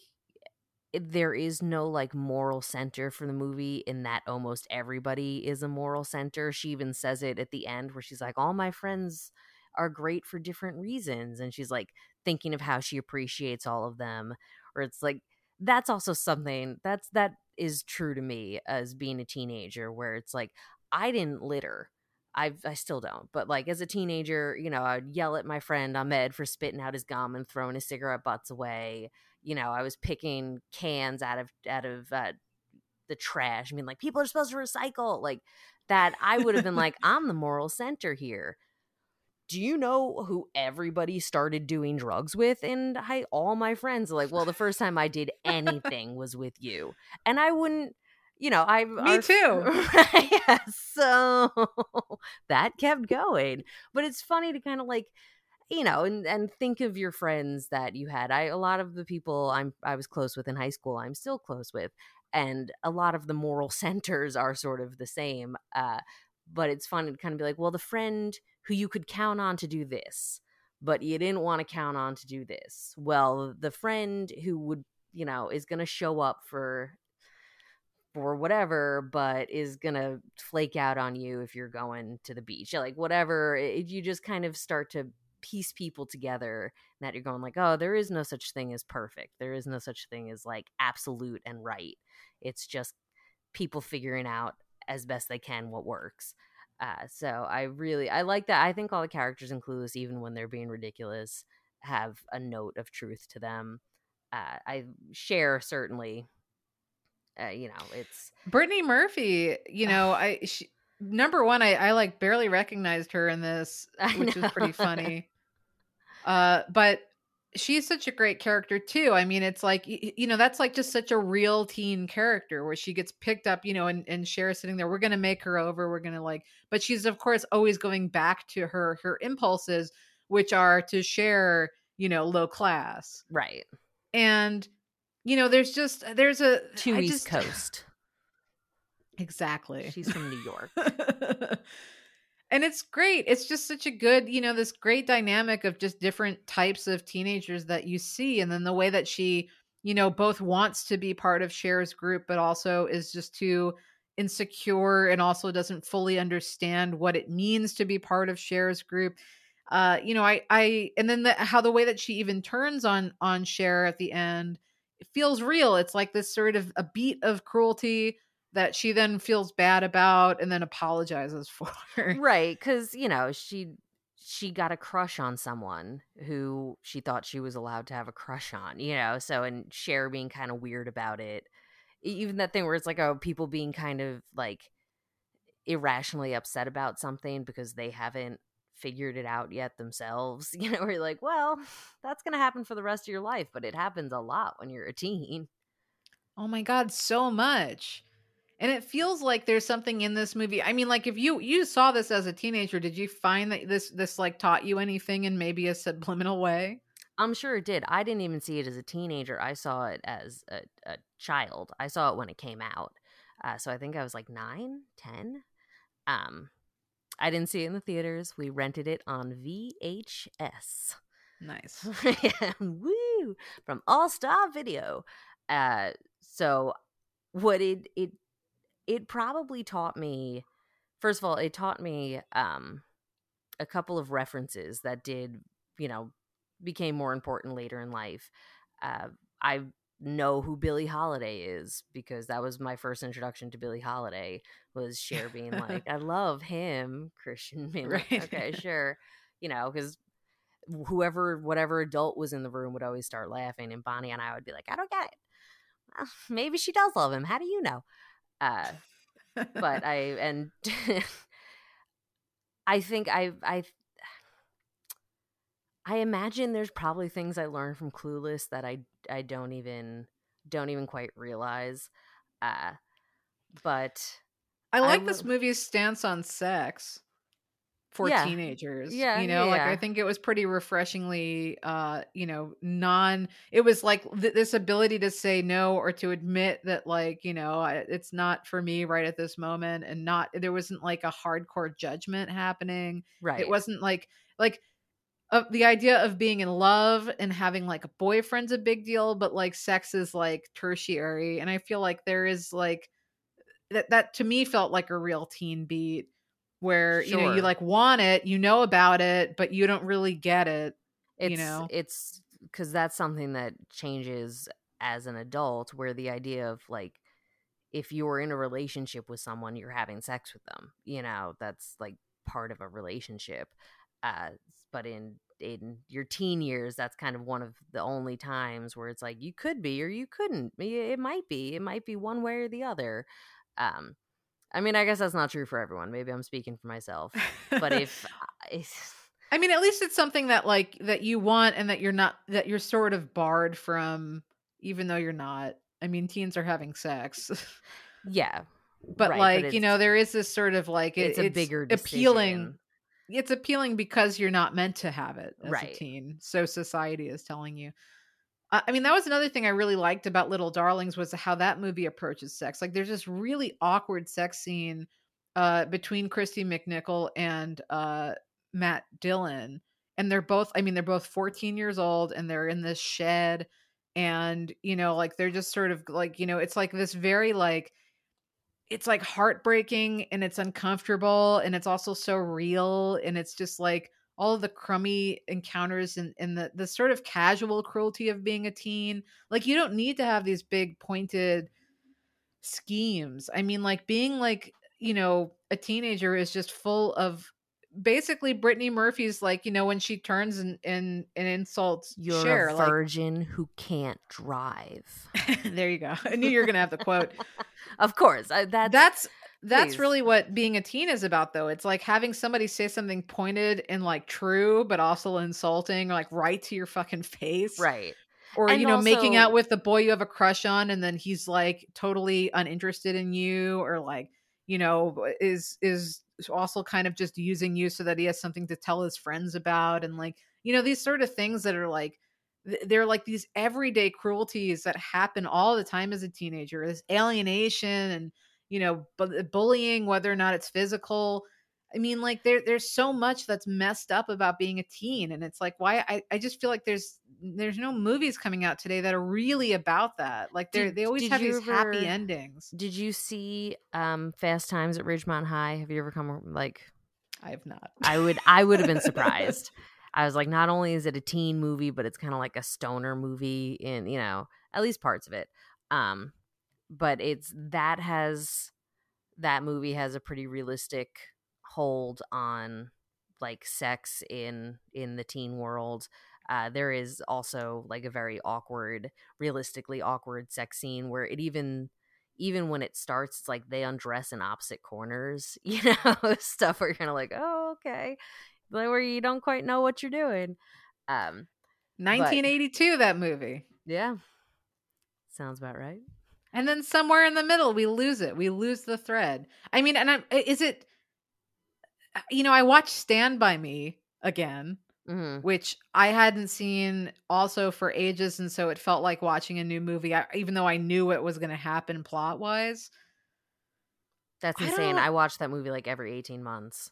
there is no like moral center for the movie in that almost everybody is a moral center. She even says it at the end where she's like all my friends are great for different reasons and she's like thinking of how she appreciates all of them or it's like that's also something that's that is true to me as being a teenager where it's like I didn't litter. I I still don't, but like as a teenager, you know, I'd yell at my friend Ahmed for spitting out his gum and throwing his cigarette butts away. You know, I was picking cans out of out of uh, the trash. I mean, like people are supposed to recycle, like that. I would have been like, I'm the moral center here. Do you know who everybody started doing drugs with? And I, all my friends are like, well, the first time I did anything was with you, and I wouldn't you know, I Me too. yeah, so that kept going. But it's funny to kind of like, you know, and and think of your friends that you had. I a lot of the people I'm I was close with in high school, I'm still close with, and a lot of the moral centers are sort of the same. Uh, but it's fun to kind of be like, well, the friend who you could count on to do this, but you didn't want to count on to do this. Well, the friend who would you know is going to show up for or whatever, but is gonna flake out on you if you're going to the beach. Like whatever, it, you just kind of start to piece people together that you're going like, oh, there is no such thing as perfect. There is no such thing as like absolute and right. It's just people figuring out as best they can what works. Uh, so I really I like that. I think all the characters in Clueless, even when they're being ridiculous, have a note of truth to them. Uh, I share certainly uh, you know, it's brittany murphy you know i she, number one I, I like barely recognized her in this which is pretty funny uh but she's such a great character too. I mean, it's like you know, that's like just such a real teen character where she gets picked up, you know, and and Cher's sitting there. We're gonna make her over. We're gonna like, but she's of course always going back to her her impulses, which are to share, you know, low class, right? And you know, there's just there's a to I East just, Coast. Exactly. She's from New York. and it's great. It's just such a good, you know, this great dynamic of just different types of teenagers that you see. And then the way that she, you know, both wants to be part of Cher's group, but also is just too insecure and also doesn't fully understand what it means to be part of Cher's group. Uh, you know, I, I, and then the, how the way that she even turns on on Cher at the end, it feels real. It's like this sort of a beat of cruelty that she then feels bad about and then apologizes for. right, cuz you know, she she got a crush on someone who she thought she was allowed to have a crush on, you know. So and Cher being kind of weird about it. Even that thing where it's like oh people being kind of like irrationally upset about something because they haven't figured it out yet themselves. You know, we're like, well, that's going to happen for the rest of your life, but it happens a lot when you're a teen. Oh my god, so much and it feels like there's something in this movie i mean like if you you saw this as a teenager did you find that this this like taught you anything in maybe a subliminal way? I'm sure it did i didn't even see it as a teenager i saw it as a, a child i saw it when it came out uh, so i think i was like nine ten um i didn't see it in the theaters we rented it on vhs nice. Woo from all star video uh so what it it it probably taught me first of all it taught me um a couple of references that did you know became more important later in life. Uh, i know who billie holiday is because that was my first introduction to billie holiday was Cher being like i love him christian being right. like okay sure you know because whoever whatever adult was in the room would always start laughing and bonnie and i would be like i don't get it. Well, maybe she does love him how do you know uh, but I and I think I I I imagine there's probably things I learned from Clueless that I I don't even don't even quite realize. Uh, but I like I this movie's stance on sex for yeah. teenagers. Yeah. You know, yeah. like I think it was pretty refreshingly uh, you know, non it was like th- this ability to say no or to admit that like, you know, it's not for me right at this moment and not there wasn't like a hardcore judgment happening. Right. It wasn't like like uh, the idea of being in love and having like a boyfriend's a big deal, but like sex is like tertiary. And I feel like there is like that that to me felt like a real teen beat where sure. you know you like want it, you know about it, but you don't really get it. It's, you know, it's because that's something that changes as an adult, where the idea of like if you're in a relationship with someone, you're having sex with them. You know, that's like part of a relationship. Uh, but in in your teen years, that's kind of one of the only times where it's like you could be or you couldn't. It might be. It might be one way or the other. Um, I mean, I guess that's not true for everyone. Maybe I'm speaking for myself. But if, if I mean, at least it's something that like that you want and that you're not that you're sort of barred from even though you're not. I mean, teens are having sex. yeah. But right, like, but you know, there is this sort of like it, it's a it's bigger decision. appealing it's appealing because you're not meant to have it as right. a teen. So society is telling you. I mean, that was another thing I really liked about Little Darlings was how that movie approaches sex. Like, there's this really awkward sex scene uh, between Kristy McNichol and uh, Matt Dillon, and they're both. I mean, they're both 14 years old, and they're in this shed, and you know, like they're just sort of like you know, it's like this very like it's like heartbreaking and it's uncomfortable and it's also so real and it's just like all of the crummy encounters and, and the, the sort of casual cruelty of being a teen. Like you don't need to have these big pointed schemes. I mean, like being like, you know, a teenager is just full of basically Brittany Murphy's like, you know, when she turns and and, and insults You're Cher, a virgin like, who can't drive. there you go. I knew you were gonna have the quote. of course. Uh, that's that's that's Please. really what being a teen is about though. It's like having somebody say something pointed and like true but also insulting or like right to your fucking face. Right. Or And you know making out with the boy you have a crush on and then he's like totally uninterested in you or like you know is is also kind of just using you so that he has something to tell his friends about and like you know these sort of things that are like they're like these everyday cruelties that happen all the time as a teenager this alienation and you know bu- bullying whether or not it's physical. I mean like there there's so much that's messed up about being a teen and it's like why i, I just feel like there's there's no movies coming out today that are really about that. Like they they always have these happy endings. did you see um fast times at ridgemont high? Have you ever come like i have not. I would I would have been surprised. I was like, not only is it a teen movie, but it's kind of like a stoner movie in, you know, at least parts of it. Um, but it's that has that movie has a pretty realistic hold on like sex in in the teen world. Uh, there is also like a very awkward, realistically awkward sex scene where it even even when it starts, it's like they undress in opposite corners, you know, stuff where you're kind of like, oh, okay, like where you don't quite know what you're doing. Um, 1982 that movie yeah, sounds about right. And then somewhere in the middle we lose it we lose the thread i mean and i is it uh, you know i watched stand by me again hmm which i hadn't seen also for ages and so it felt like watching a new movie I, even though i knew what was going to happen plot wise That's insane. don't- I watch that movie like every 18 months.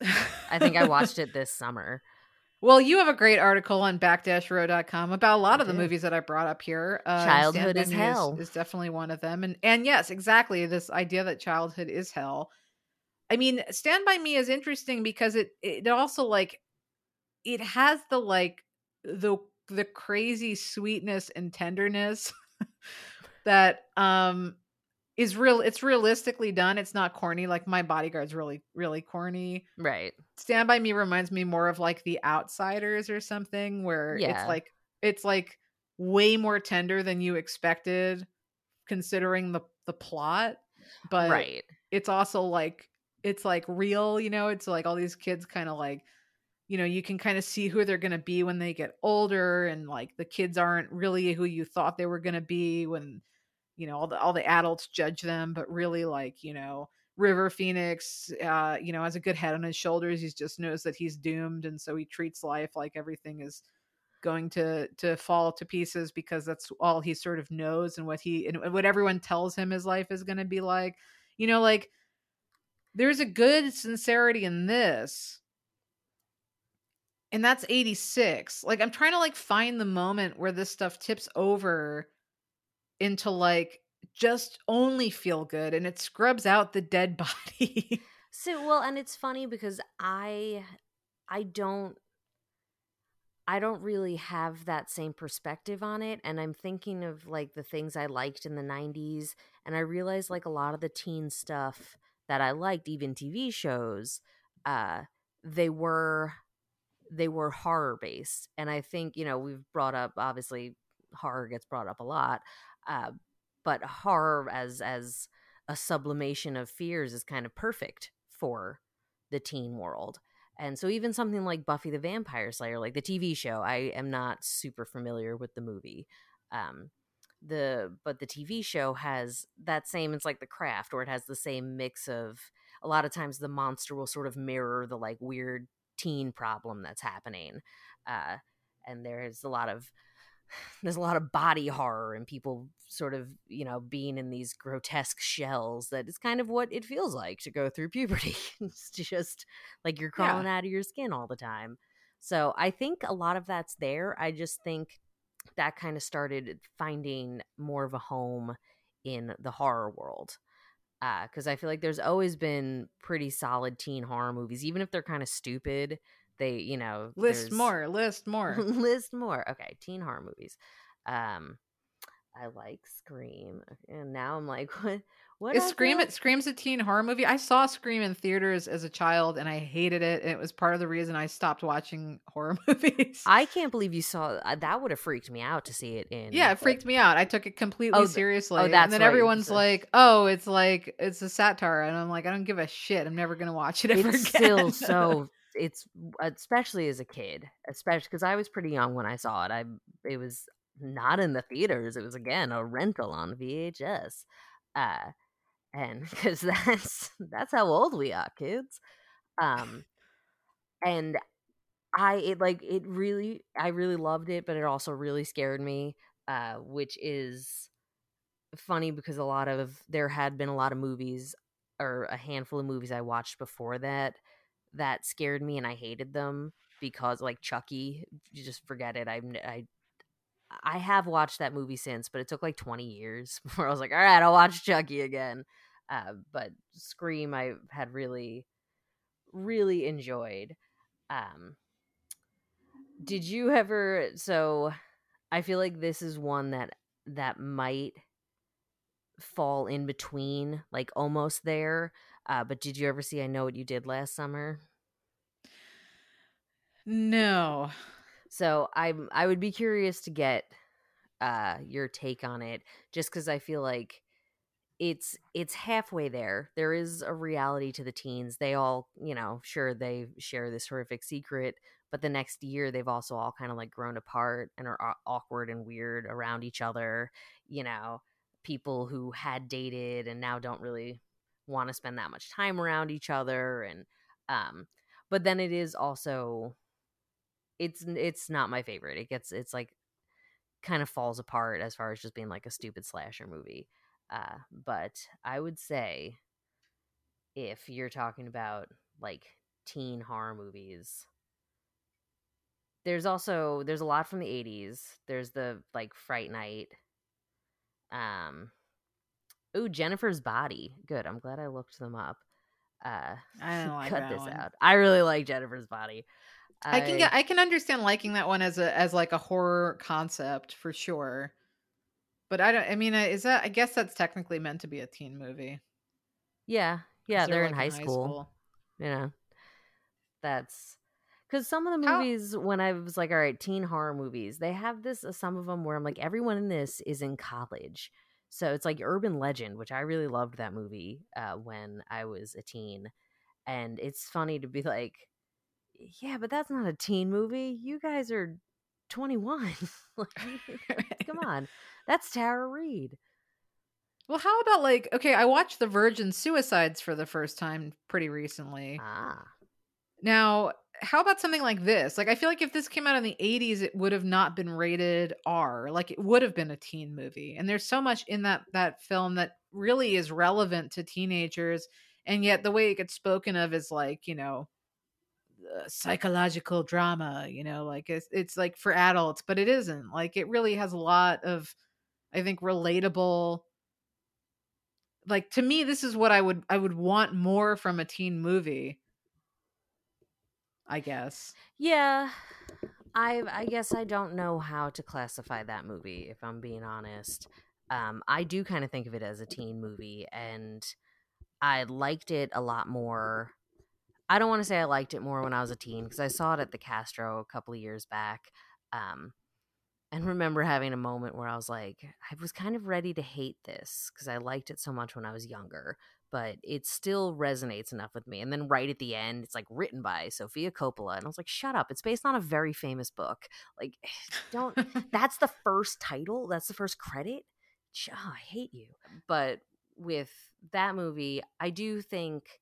I think I watched it this summer. Well you have a great article on backdashrow.com about a lot of the movies that i brought up here uh, Childhood is hell. is definitely one of them. And and yes exactly this idea that childhood is hell. I mean, Stand by Me is interesting because it it also like it has the like the the crazy sweetness and tenderness that um is real it's realistically done. It's not corny like my bodyguard's really really corny. Right. Stand by Me reminds me more of like The Outsiders or something where Yeah. it's like it's like way more tender than you expected considering the the plot. But right. it's also like it's like real you know it's like all these kids kind of like you know you can kind of see who they're going to be when they get older and like the kids aren't really who you thought they were going to be when you know all the all the adults judge them but really like you know river phoenix uh you know has a good head on his shoulders he just knows that he's doomed and so he treats life like everything is going to to fall to pieces because that's all he sort of knows and what he and what everyone tells him his life is going to be like. You know like there's a good sincerity in this and that's 86 like i'm trying to like find the moment where this stuff tips over into like just only feel good and it scrubs out the dead body. So well, and it's funny because I I don't I don't really have that same perspective on it and I'm thinking of like the things I liked in the 90s and I realized like a lot of the teen stuff that I liked even TV shows uh they were they were horror based and I think you know we've brought up obviously horror gets brought up a lot uh but horror as as a sublimation of fears is kind of perfect for the teen world. And so even something like Buffy the Vampire Slayer, like the TV show, I am not super familiar with the movie. Um the but the TV show has that same it's like the craft or it has the same mix of a lot of times the monster will sort of mirror the like weird teen problem that's happening. Uh and there's a lot of there's a lot of body horror and people sort of you know being in these grotesque shells that is kind of what it feels like to go through puberty. It's just like you're Yeah. crawling out of your skin all the time. So i think a lot of that's there. I just think that kind of started finding more of a home in the horror world uh, because i feel like there's always been pretty solid teen horror movies even if they're kind of stupid they you know list more list more list more. Okay, teen horror movies. Um, I like Scream, and now I'm like, what? What Is Scream it Scream's a teen horror movie? I saw Scream in theaters as a child and I hated it. And it was part of the reason I stopped watching horror movies. I can't believe you saw uh, that. Would have freaked me out to see it in. yeah, it freaked me out. I took it completely Oh, seriously. oh, and that's then everyone's like, "Oh, it's like it's a satire," and I'm like, "I don't give a shit. I'm never gonna watch it ever It's again." still so. It's especially as a kid, especially because I was pretty young when I saw it. I it was not in the theaters. It was again a rental on VHS, uh, and because that's that's how old we are, kids. Um, and I it like it really I really loved it, but it also really scared me. Uh, which is funny because a lot of there had been a lot of movies or a handful of movies I watched before that that scared me and I hated them because like Chucky, you just forget it. I I I have watched that movie since, but it took like 20 years before I was like, all right, I'll watch Chucky again. Uh, but Scream, I had really, really enjoyed. Um, did you ever? So, I feel like this is one that that might fall in between, like almost there. Uh, but did you ever see I Know What You Did Last Summer? no. So I I would be curious to get uh your take on it just cuz I feel like it's it's halfway there. There is a reality to the teens. They all, you know, sure they share this horrific secret, but the next year they've also all kind of like grown apart and are awkward and weird around each other, you know, people who had dated and now don't really want to spend that much time around each other and um but then it is also it's it's not my favorite. It gets it's like kind of falls apart as far as just being like a stupid slasher movie. Uh, but I would say if you're talking about like teen horror movies, there's also there's a lot from the 80s. There's the like Fright Night. Um Ooh, Jennifer's Body. Good. I'm glad I looked them up. Uh I don't like cut that this one. out. I really like Jennifer's Body. I can get I can understand liking that one as a as like a horror concept for sure. But I don't I mean is that I guess that's technically meant to be a teen movie. Yeah, yeah, they're, in like, high, school. You know, that's because some of the How- movies when I was like, all right, teen horror movies, they have this. uh, Some of them where I'm like, everyone in this is in college, so it's like Urban Legend, which I really loved that movie uh, when I was a teen, and it's funny to be like, yeah, but that's not a teen movie. You guys are 21. like, come on, that's Tara Reid. Well, how about like okay, I watched The Virgin Suicides for the first time pretty recently. Ah, Now, how about something like this? Like I feel like if this came out in the 80s it would have not been rated R. Like it would have been a teen movie. And there's so much in that that film that really is relevant to teenagers and yet the way it gets spoken of is like, you know, uh, psychological drama, you know, like it's it's like for adults, but it isn't. Like it really has a lot of I think relatable like to me this is what I would I would want more from a teen movie. I guess. Yeah, I I guess I don't know how to classify that movie if I'm being honest. Um, I do kind of think of it as a teen movie, and I liked it a lot more. I don't want to say I liked it more when I was a teen because I saw it at the Castro a couple of years back, um, and remember having a moment where I was like, I was kind of ready to hate this because I liked it so much when I was younger, but it still resonates enough with me. And then right at the end, it's like written by Sofia Coppola, and I was like, shut up! It's based on a very famous book. Like, don't that's the first title that's the first credit oh, i hate you but with that movie i do think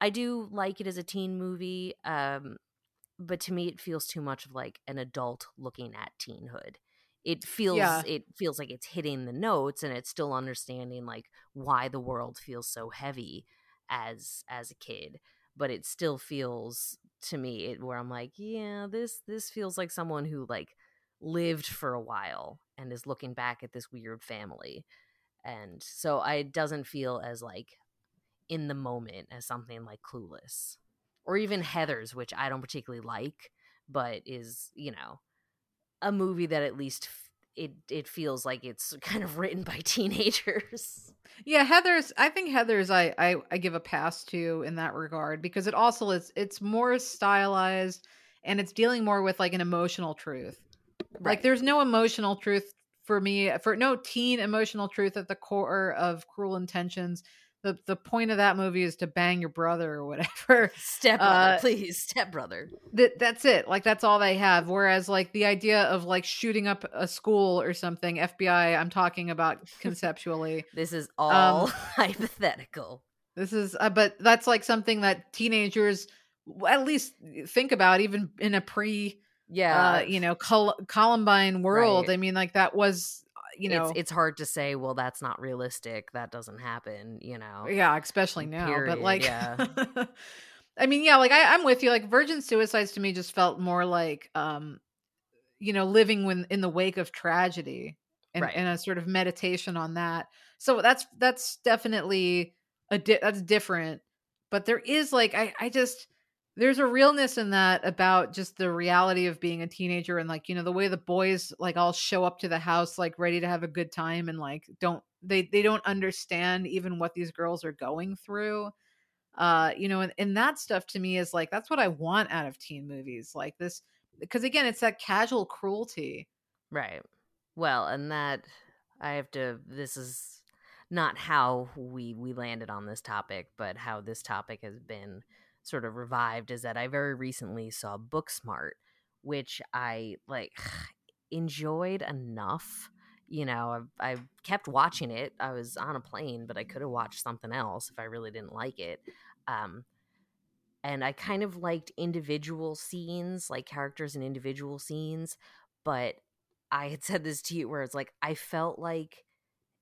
i do like it as a teen movie um but to me it feels too much of like an adult looking at teenhood it feels Yeah. it feels like it's hitting the notes and it's still understanding like why the world feels so heavy as as a kid but it still feels to me it, where i'm like yeah this this feels like someone who like lived for a while and is looking back at this weird family and so I- it doesn't feel as like in the moment as something like clueless or even heathers which i don't particularly like but is you know a movie that at least it it feels like it's kind of written by teenagers. Yeah, Heather's. I think Heather's. I, I I give a pass to in that regard because it also is. It's more stylized and it's dealing more with like an emotional truth. Right. Like there's no emotional truth for me for no teen emotional truth at the core of Cruel Intentions the the point of that movie is to bang your brother or whatever. Step brother, uh, please, step brother. That that's it. Like that's all they have. Whereas like the idea of like shooting up a school or something, FBI, I'm talking about conceptually. this is all um, hypothetical. This is, uh, but that's like something that teenagers at least think about, even in a pre, yeah, uh, you know, Col- Columbine world. Right. I mean, like that was you know it's, it's hard to say well that's not realistic that doesn't happen you know? Yeah especially now Period, but like yeah. I mean yeah like I, i'm with you like virgin suicides to me just felt more like um you know living when in the wake of tragedy and, right. and a sort of meditation on that. So that's that's definitely a di- that's different but there is like i i just there's a realness in that about just the reality of being a teenager and like you know the way the boys like all show up to the house like ready to have a good time and like don't they they don't understand even what these girls are going through uh you know and, and that stuff to me is like that's what i want out of teen movies like this because again it's that casual cruelty. Right. Well and that i have to this is not how we we landed on this topic but how this topic has been sort of revived is that I very recently saw Booksmart, which I like enjoyed enough. You know, I, I kept watching it. I was on a plane, but I could have watched something else if I really didn't like it. Um, and I kind of liked individual scenes, like characters in individual scenes. But I had said this to you where it's like I felt like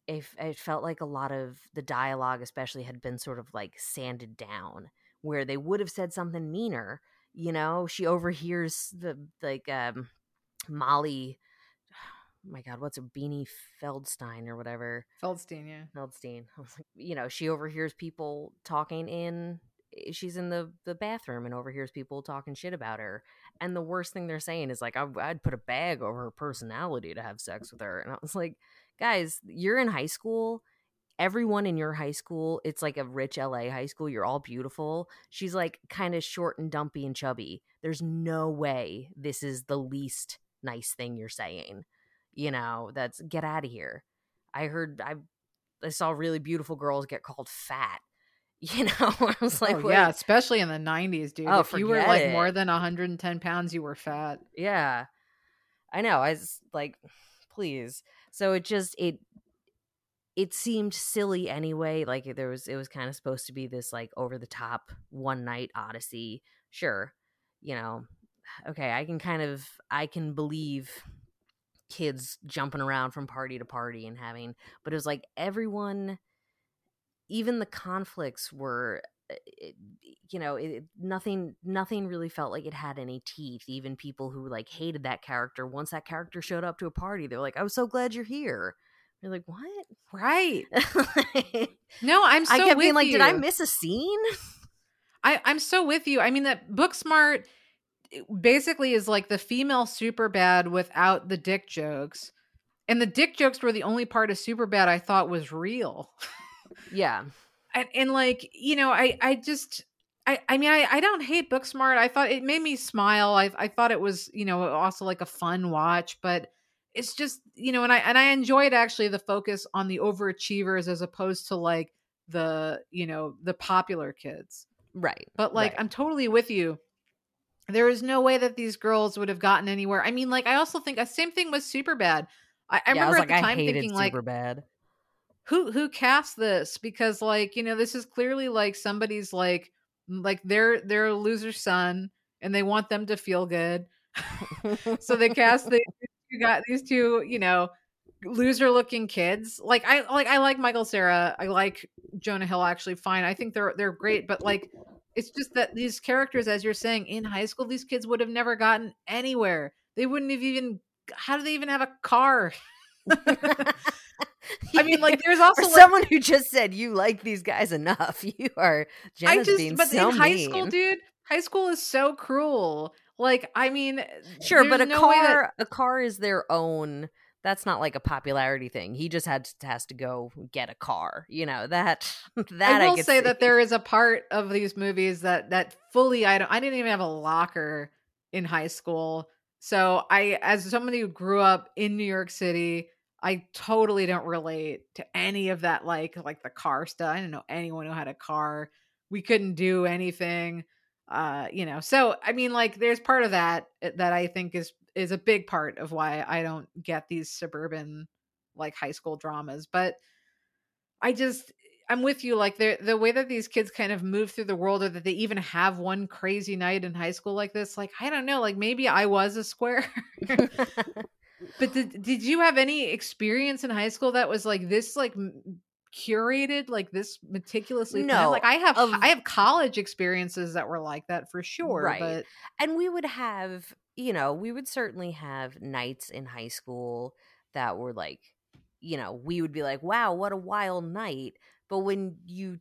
if it felt like a lot of the dialogue, especially, had been sort of like sanded down where they would have said something meaner. You know, she overhears the like um Molly oh my god, what's a Beanie Feldstein or whatever? Feldstein, yeah. Feldstein. you know, she overhears people talking in eh, she's in the the bathroom and overhears people talking shit about her. And the worst thing they're saying is like, I'd put a bag over her personality to have sex with her. And I was like, guys, you're in high school everyone in your high school, it's like a rich LA high school. You're all beautiful. She's like kind of short and dumpy and chubby. There's no way this is the least nice thing you're saying. You know, that's get out of here. I heard I I saw really beautiful girls get called fat. You know, I was like, oh, yeah, especially in the '90s, dude. Oh, if you were like it. more than 110 pounds, you were fat. Yeah, I know. I was like, please. So it just it it seemed silly anyway like there was it was kind of supposed to be this like over the top one night odyssey sure you know okay i can kind of i can believe kids jumping around from party to party and having but it was like everyone even the conflicts were eh, you know it, nothing nothing really felt like it had any teeth even people who like hated that character once that character showed up to a party they're like i was so glad you're here you're like, what? Right. no, I'm so I kept being like, you. did I miss a scene? I, I'm so with you. I mean, that Booksmart basically is like the female Superbad without the dick jokes. And the dick jokes were the only part of Superbad I thought was real. yeah. And, and like, you know, I, I just, I, I mean, I, I don't hate Booksmart. I thought it made me smile. I, I thought it was, you know, also like a fun watch, but it's just you know and i and i enjoyed actually the focus on the overachievers as opposed to like the you know the popular kids. Right but like right. i'm totally with you. There is no way that these girls would have gotten anywhere. I mean like i also think a uh, same thing was Superbad. I, I yeah, remember I at like, the time thinking like Superbad who who cast this? Because like you know this is clearly like somebody's like like they're they're a loser son and they want them to feel good. So they cast the you got these two, you know, loser looking kids. Like I like I like Michael Cera. I like Jonah Hill actually fine. I think they're they're great, but like it's just that these characters as you're saying in high school these kids would have never gotten anywhere. They wouldn't have even how do they even have a car? I mean, like, there's also like, someone who just said you like these guys enough. You are. Jenna's I just, being but so in high mean. school, dude, high school is so cruel. Like, I mean, sure, but a no car, that... a car is their own. that's not like a popularity thing. He just had to, has to go get a car. You know that that I I will could say see. that there is a part of these movies that that fully I don't I didn't even have a locker in high school. So I as somebody who grew up in New York City, I totally don't relate to any of that like like the car stuff. I didn't know anyone who had a car. We couldn't do anything. Uh, you know. So I mean like there's part of that eh, that I think is is a big part of why I don't get these suburban like high school dramas, but I just I'm with you. Like the the way that these kids kind of move through the world, or that they even have one crazy night in high school like this. Like I don't know. Like maybe I was a square. but did did you have any experience in high school that was like this, like curated, like this meticulously? planned? No, like I have of- I have college experiences that were like that for sure. Right. But and we would have you know we would certainly have nights in high school that were like you know we would be like wow what a wild night but when you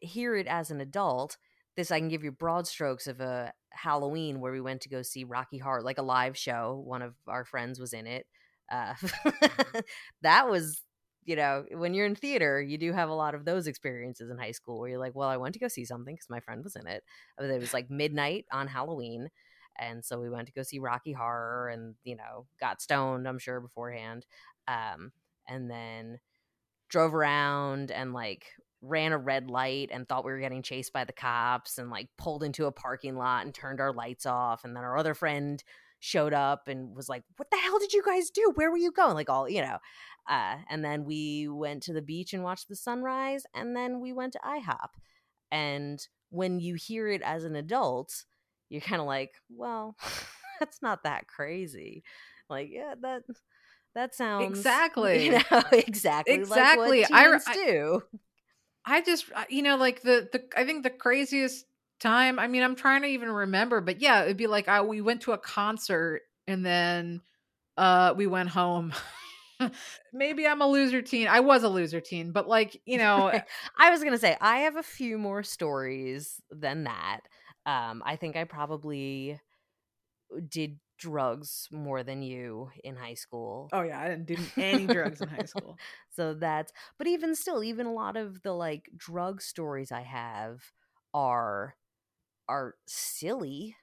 hear it as an adult this i can give you broad strokes of a halloween where we went to go see rocky horror like a live show one of our friends was in it uh, that was you know when you're in theater you do have a lot of those experiences in high school where you're like well i went to go see something because my friend was in it it was like midnight on halloween and so we went to go see rocky horror and you know got stoned i'm sure beforehand um and then drove around and like ran a red light and thought we were getting chased by the cops and like pulled into a parking lot and turned our lights off and then our other friend showed up and was like what the hell did you guys do? Where were you going? Like all you know uh, and then we went to the beach and watched the sunrise and then we went to ihop. And when you hear it as an adult you're kind of like well that's not that crazy. Like yeah that that sounds Exactly. you know exactly Exactly. like I I- do. I just uh, you know like the the I think the craziest time I mean I'm trying to even remember but yeah it'd be like I, we went to a concert and then uh we went home maybe I'm a loser teen I was a loser teen but like you know I was gonna say I have a few more stories than that. Um, I think I probably did drugs more than you in high school. oh yeah I didn't do any drugs in high school so that's but even still, even a lot of the like drug stories I have are are silly.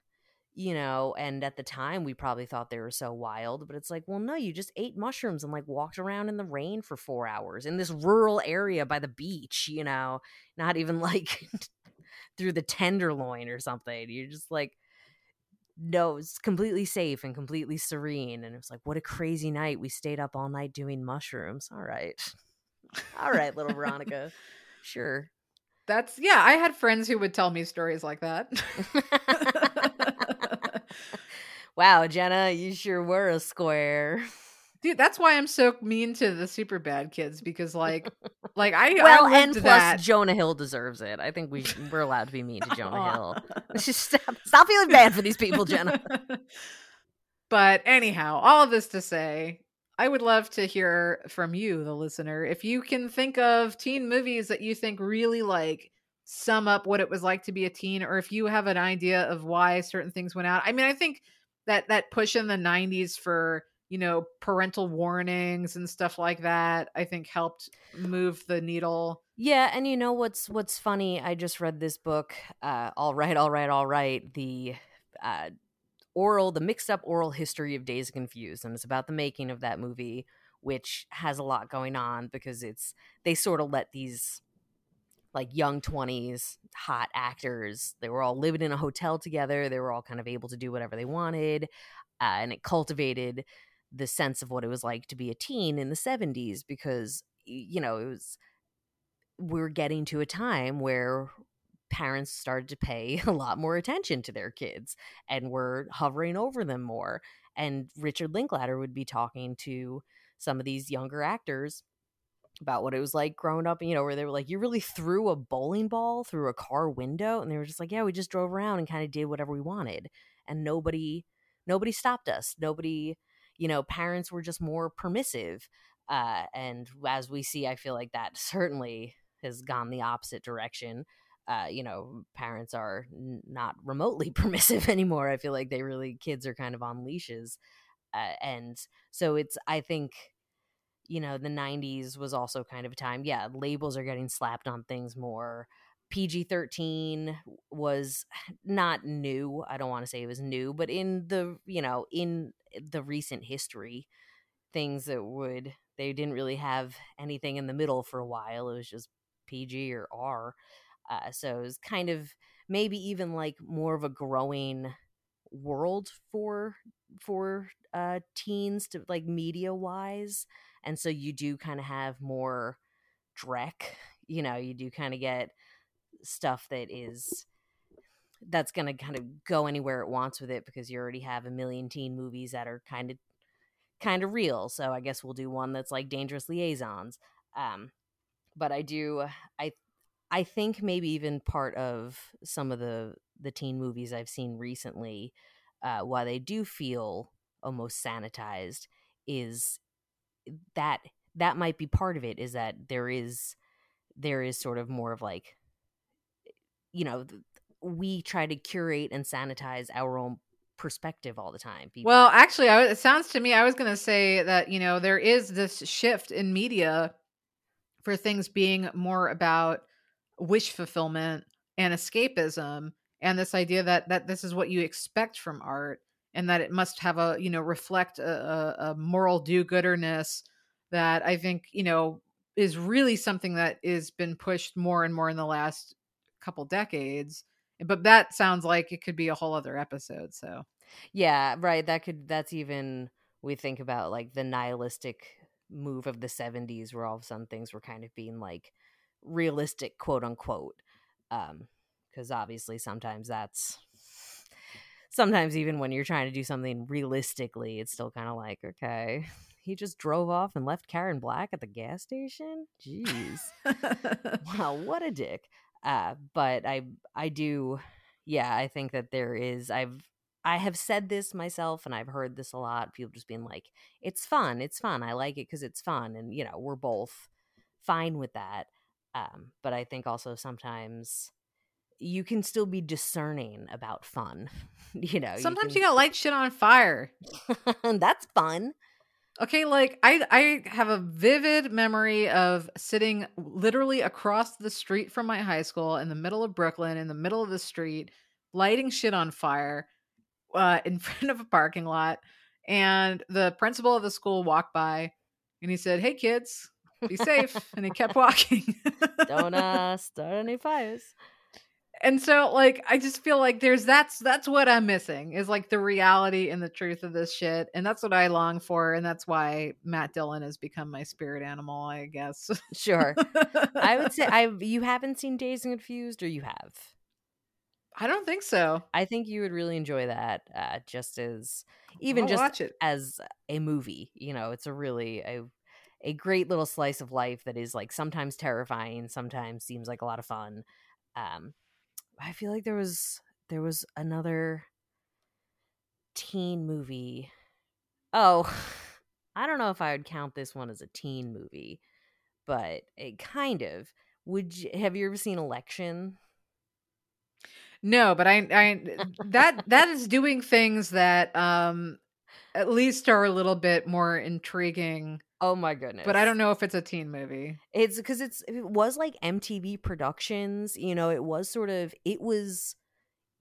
You know, and at the time we probably thought they were so wild, but it's like, well, no, you just ate mushrooms and like walked around in the rain for four hours in this rural area by the beach, you know, not even like through the tenderloin or something. You're just like, no, it's completely safe and completely serene. And it was like, what a crazy night. We stayed up all night doing mushrooms. All right. All right, little Veronica. Sure. That's yeah I had friends who would tell me stories like that wow, Jenna, you sure were a square. dude that's why I'm so mean to the Superbad kids because like like I well, I and plus that Jonah Hill deserves it. I think we we're allowed to be mean to Jonah Hill. Aw. stop, stop feeling bad for these people, Jenna. but anyhow, all of this to say, I would love to hear from you, the listener, if you can think of teen movies that you think really like sum up what it was like to be a teen, or if you have an idea of why certain things went out. I mean, I think that that push in the '90s for you know parental warnings and stuff like that, I think helped move the needle. Yeah, and you know what's what's funny? I just read this book. Uh, all right, all right, all right. The uh, oral, the mixed up oral history of Dazed Confused, and it's about the making of that movie, which has a lot going on because it's they sort of let these like young 20s hot actors they were all living in a hotel together they were all kind of able to do whatever they wanted uh, and it cultivated the sense of what it was like to be a teen in the 70s because you know it was we're getting to a time where parents started to pay a lot more attention to their kids and were hovering over them more and richard linklater would be talking to some of these younger actors about what it was like growing up, you know, where they were like, you really threw a bowling ball through a car window. And they were just like, yeah, we just drove around and kind of did whatever we wanted. And nobody, nobody stopped us. Nobody, you know, parents were just more permissive. Uh, and as we see, I feel like that certainly has gone the opposite direction. Uh, you know, parents are n- not remotely permissive anymore. I feel like they really, kids are kind of on leashes. Uh, and so it's, I think, you know, the 90s was also kind of a time. Yeah, labels are getting slapped on things more. PG 13 was not new. I don't want to say it was new, but in the, you know, in the recent history, things that would, they didn't really have anything in the middle for a while. It was just PG or R. Uh, so it was kind of maybe even like more of a growing world for for uh teens to like media wise and so you do kind of have more dreck you know you do kind of get stuff that is that's going to kind of go anywhere it wants with it because you already have a million teen movies that are kind of kind of real so i guess we'll do one that's like dangerous liaisons um but i do i i think maybe even part of some of the the teen movies i've seen recently uh why they do feel almost sanitized is that that might be part of it is that there is there is sort of more of like you know we try to curate and sanitize our own perspective all the time People- well actually I, it sounds to me i was going to say that you know there is this shift in media for things being more about wish fulfillment and escapism and this idea that that this is what you expect from art and that it must have a you know reflect a, a moral do-gooderness that I think you know is really something that is been pushed more and more in the last couple decades. But that sounds like it could be a whole other episode. So yeah, right. That could that's even we think about like the nihilistic move of the 70s where all of a sudden things were kind of being like realistic quote unquote um because obviously sometimes that's sometimes even when you're trying to do something realistically, it's still kind of like, okay, he just drove off and left Karen Black at the gas station. Jeez, wow, what a dick. Uh, but I, I do, yeah, I think that there is. I've, I have said this myself, and I've heard this a lot. People just being like, "It's fun, it's fun. I like it because it's fun," and you know, we're both fine with that. Um, but I think also sometimes you can still be discerning about fun. you know, sometimes you, you, gotta light shit on fire. That's fun. Okay, like I I have a vivid memory of sitting literally across the street from my high school in the middle of Brooklyn, in the middle of the street, lighting shit on fire uh, in front of a parking lot. And the principal of the school walked by and he said, Hey kids, be safe. and he kept walking. Don't uh, start any fires. And so like i just feel like there's that's that's what i'm missing is like the reality and the truth of this shit and that's what i long for and that's why matt dillon has become my spirit animal i guess. Sure. I would say i you haven't seen Dazed and confused or you have? I don't think so. I think you would really enjoy that uh just as even just as a movie you know it's a really a a great little slice of life that is like sometimes terrifying sometimes seems like a lot of fun um I feel like there was there was another teen movie. Oh, I don't know if I would count this one as a teen movie, but it kind of. Would you have you ever seen Election? No, but I I that that is doing things that um at least are a little bit more intriguing Oh my goodness. But I don't know if it's a teen movie. It's because it's it was like MTV Productions, you know, it was sort of it was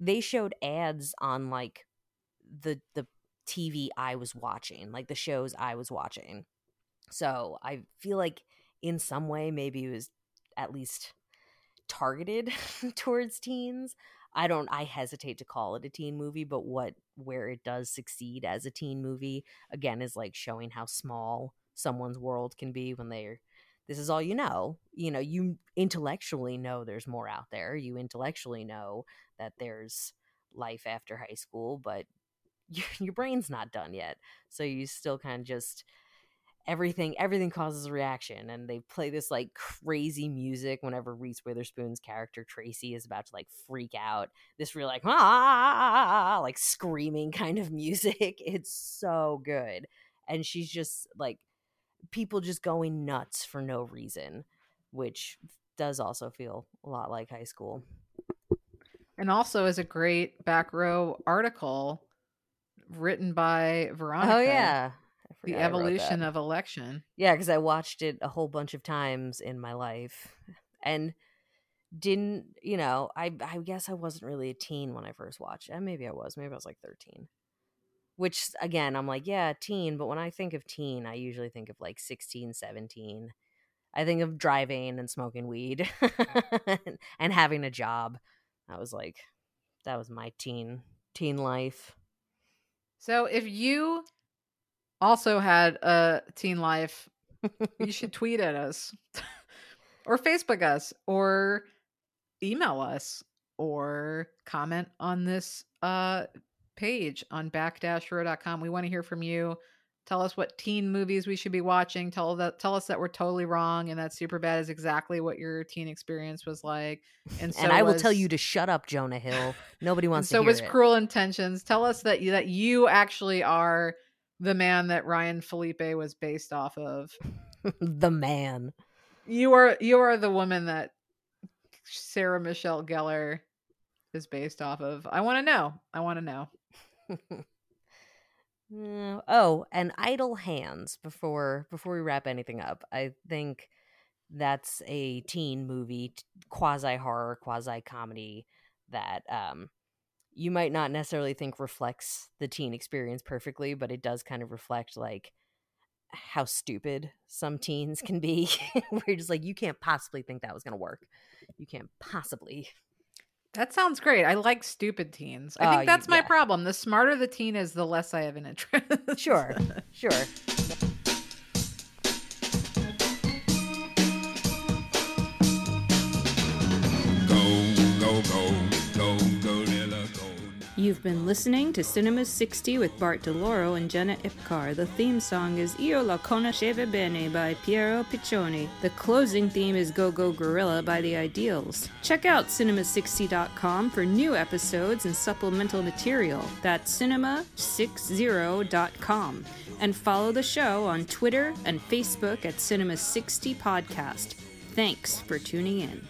they showed ads on like the the TV I was watching, like the shows I was watching. So I feel like in some way maybe it was at least targeted towards teens. I don't I hesitate to call it a teen movie, but what where it does succeed as a teen movie again is like showing how small someone's world can be when they're this is all you know. You know you intellectually know there's more out there. You intellectually know that there's life after high school but your, your brain's not done yet. So you still kind of just everything everything causes a reaction and they play this like crazy music whenever reese witherspoon's character tracy is about to like freak out. This real like ah like screaming kind of music. It's so good. And she's just like people just going nuts for no reason, which does also feel a lot like high school. And also is a great back row article written by oh, Veronica. Oh yeah. The evolution of election. Yeah, because I watched it a whole bunch of times in my life, and didn't you know? I I guess I wasn't really a teen when I first watched it. Maybe I was. Maybe I was like thirteen. Which again, I'm like, yeah, teen. But when I think of teen, I usually think of like 16, 17. I think of driving and smoking weed and having a job. That was like, that was my teen teen life. So if you also had a teen life, you should tweet at us or Facebook us or email us or comment on this uh, page on back-row.com. We want to hear from you. Tell us what teen movies we should be watching. Tell that tell us that we're totally wrong and that Superbad is exactly what your teen experience was like. And so and I was, will tell you to shut up, Jonah Hill. Nobody wants to. So it was it. Cruel Intentions. Tell us that you, that you actually are the man that Ryan Phillippe was based off of. the man. You are you are the woman that Sarah Michelle Gellar is based off of. I want to know. I want to know. Oh, and Idle Hands before before we wrap anything up. I think that's a teen movie, quasi horror, quasi comedy that um you might not necessarily think reflects the teen experience perfectly, but it does kind of reflect like how stupid some teens can be. You're just like, you can't possibly think that was going to work. You can't possibly. That sounds great. I like stupid teens. I think uh, that's my yeah. problem. The smarter the teen is, the less I have an interest. Sure, sure. You've been listening to Cinema 60 with Bart DeLoro and Jenna Ipcar. The theme song is Io la conosceva bene by Piero Piccioni. The closing theme is Go Go Gorilla by The Ideals. Check out cinema60.com for new episodes and supplemental material. That's cinema60.com. And follow the show on Twitter and Facebook at Cinema 60 Podcast. Thanks for tuning in.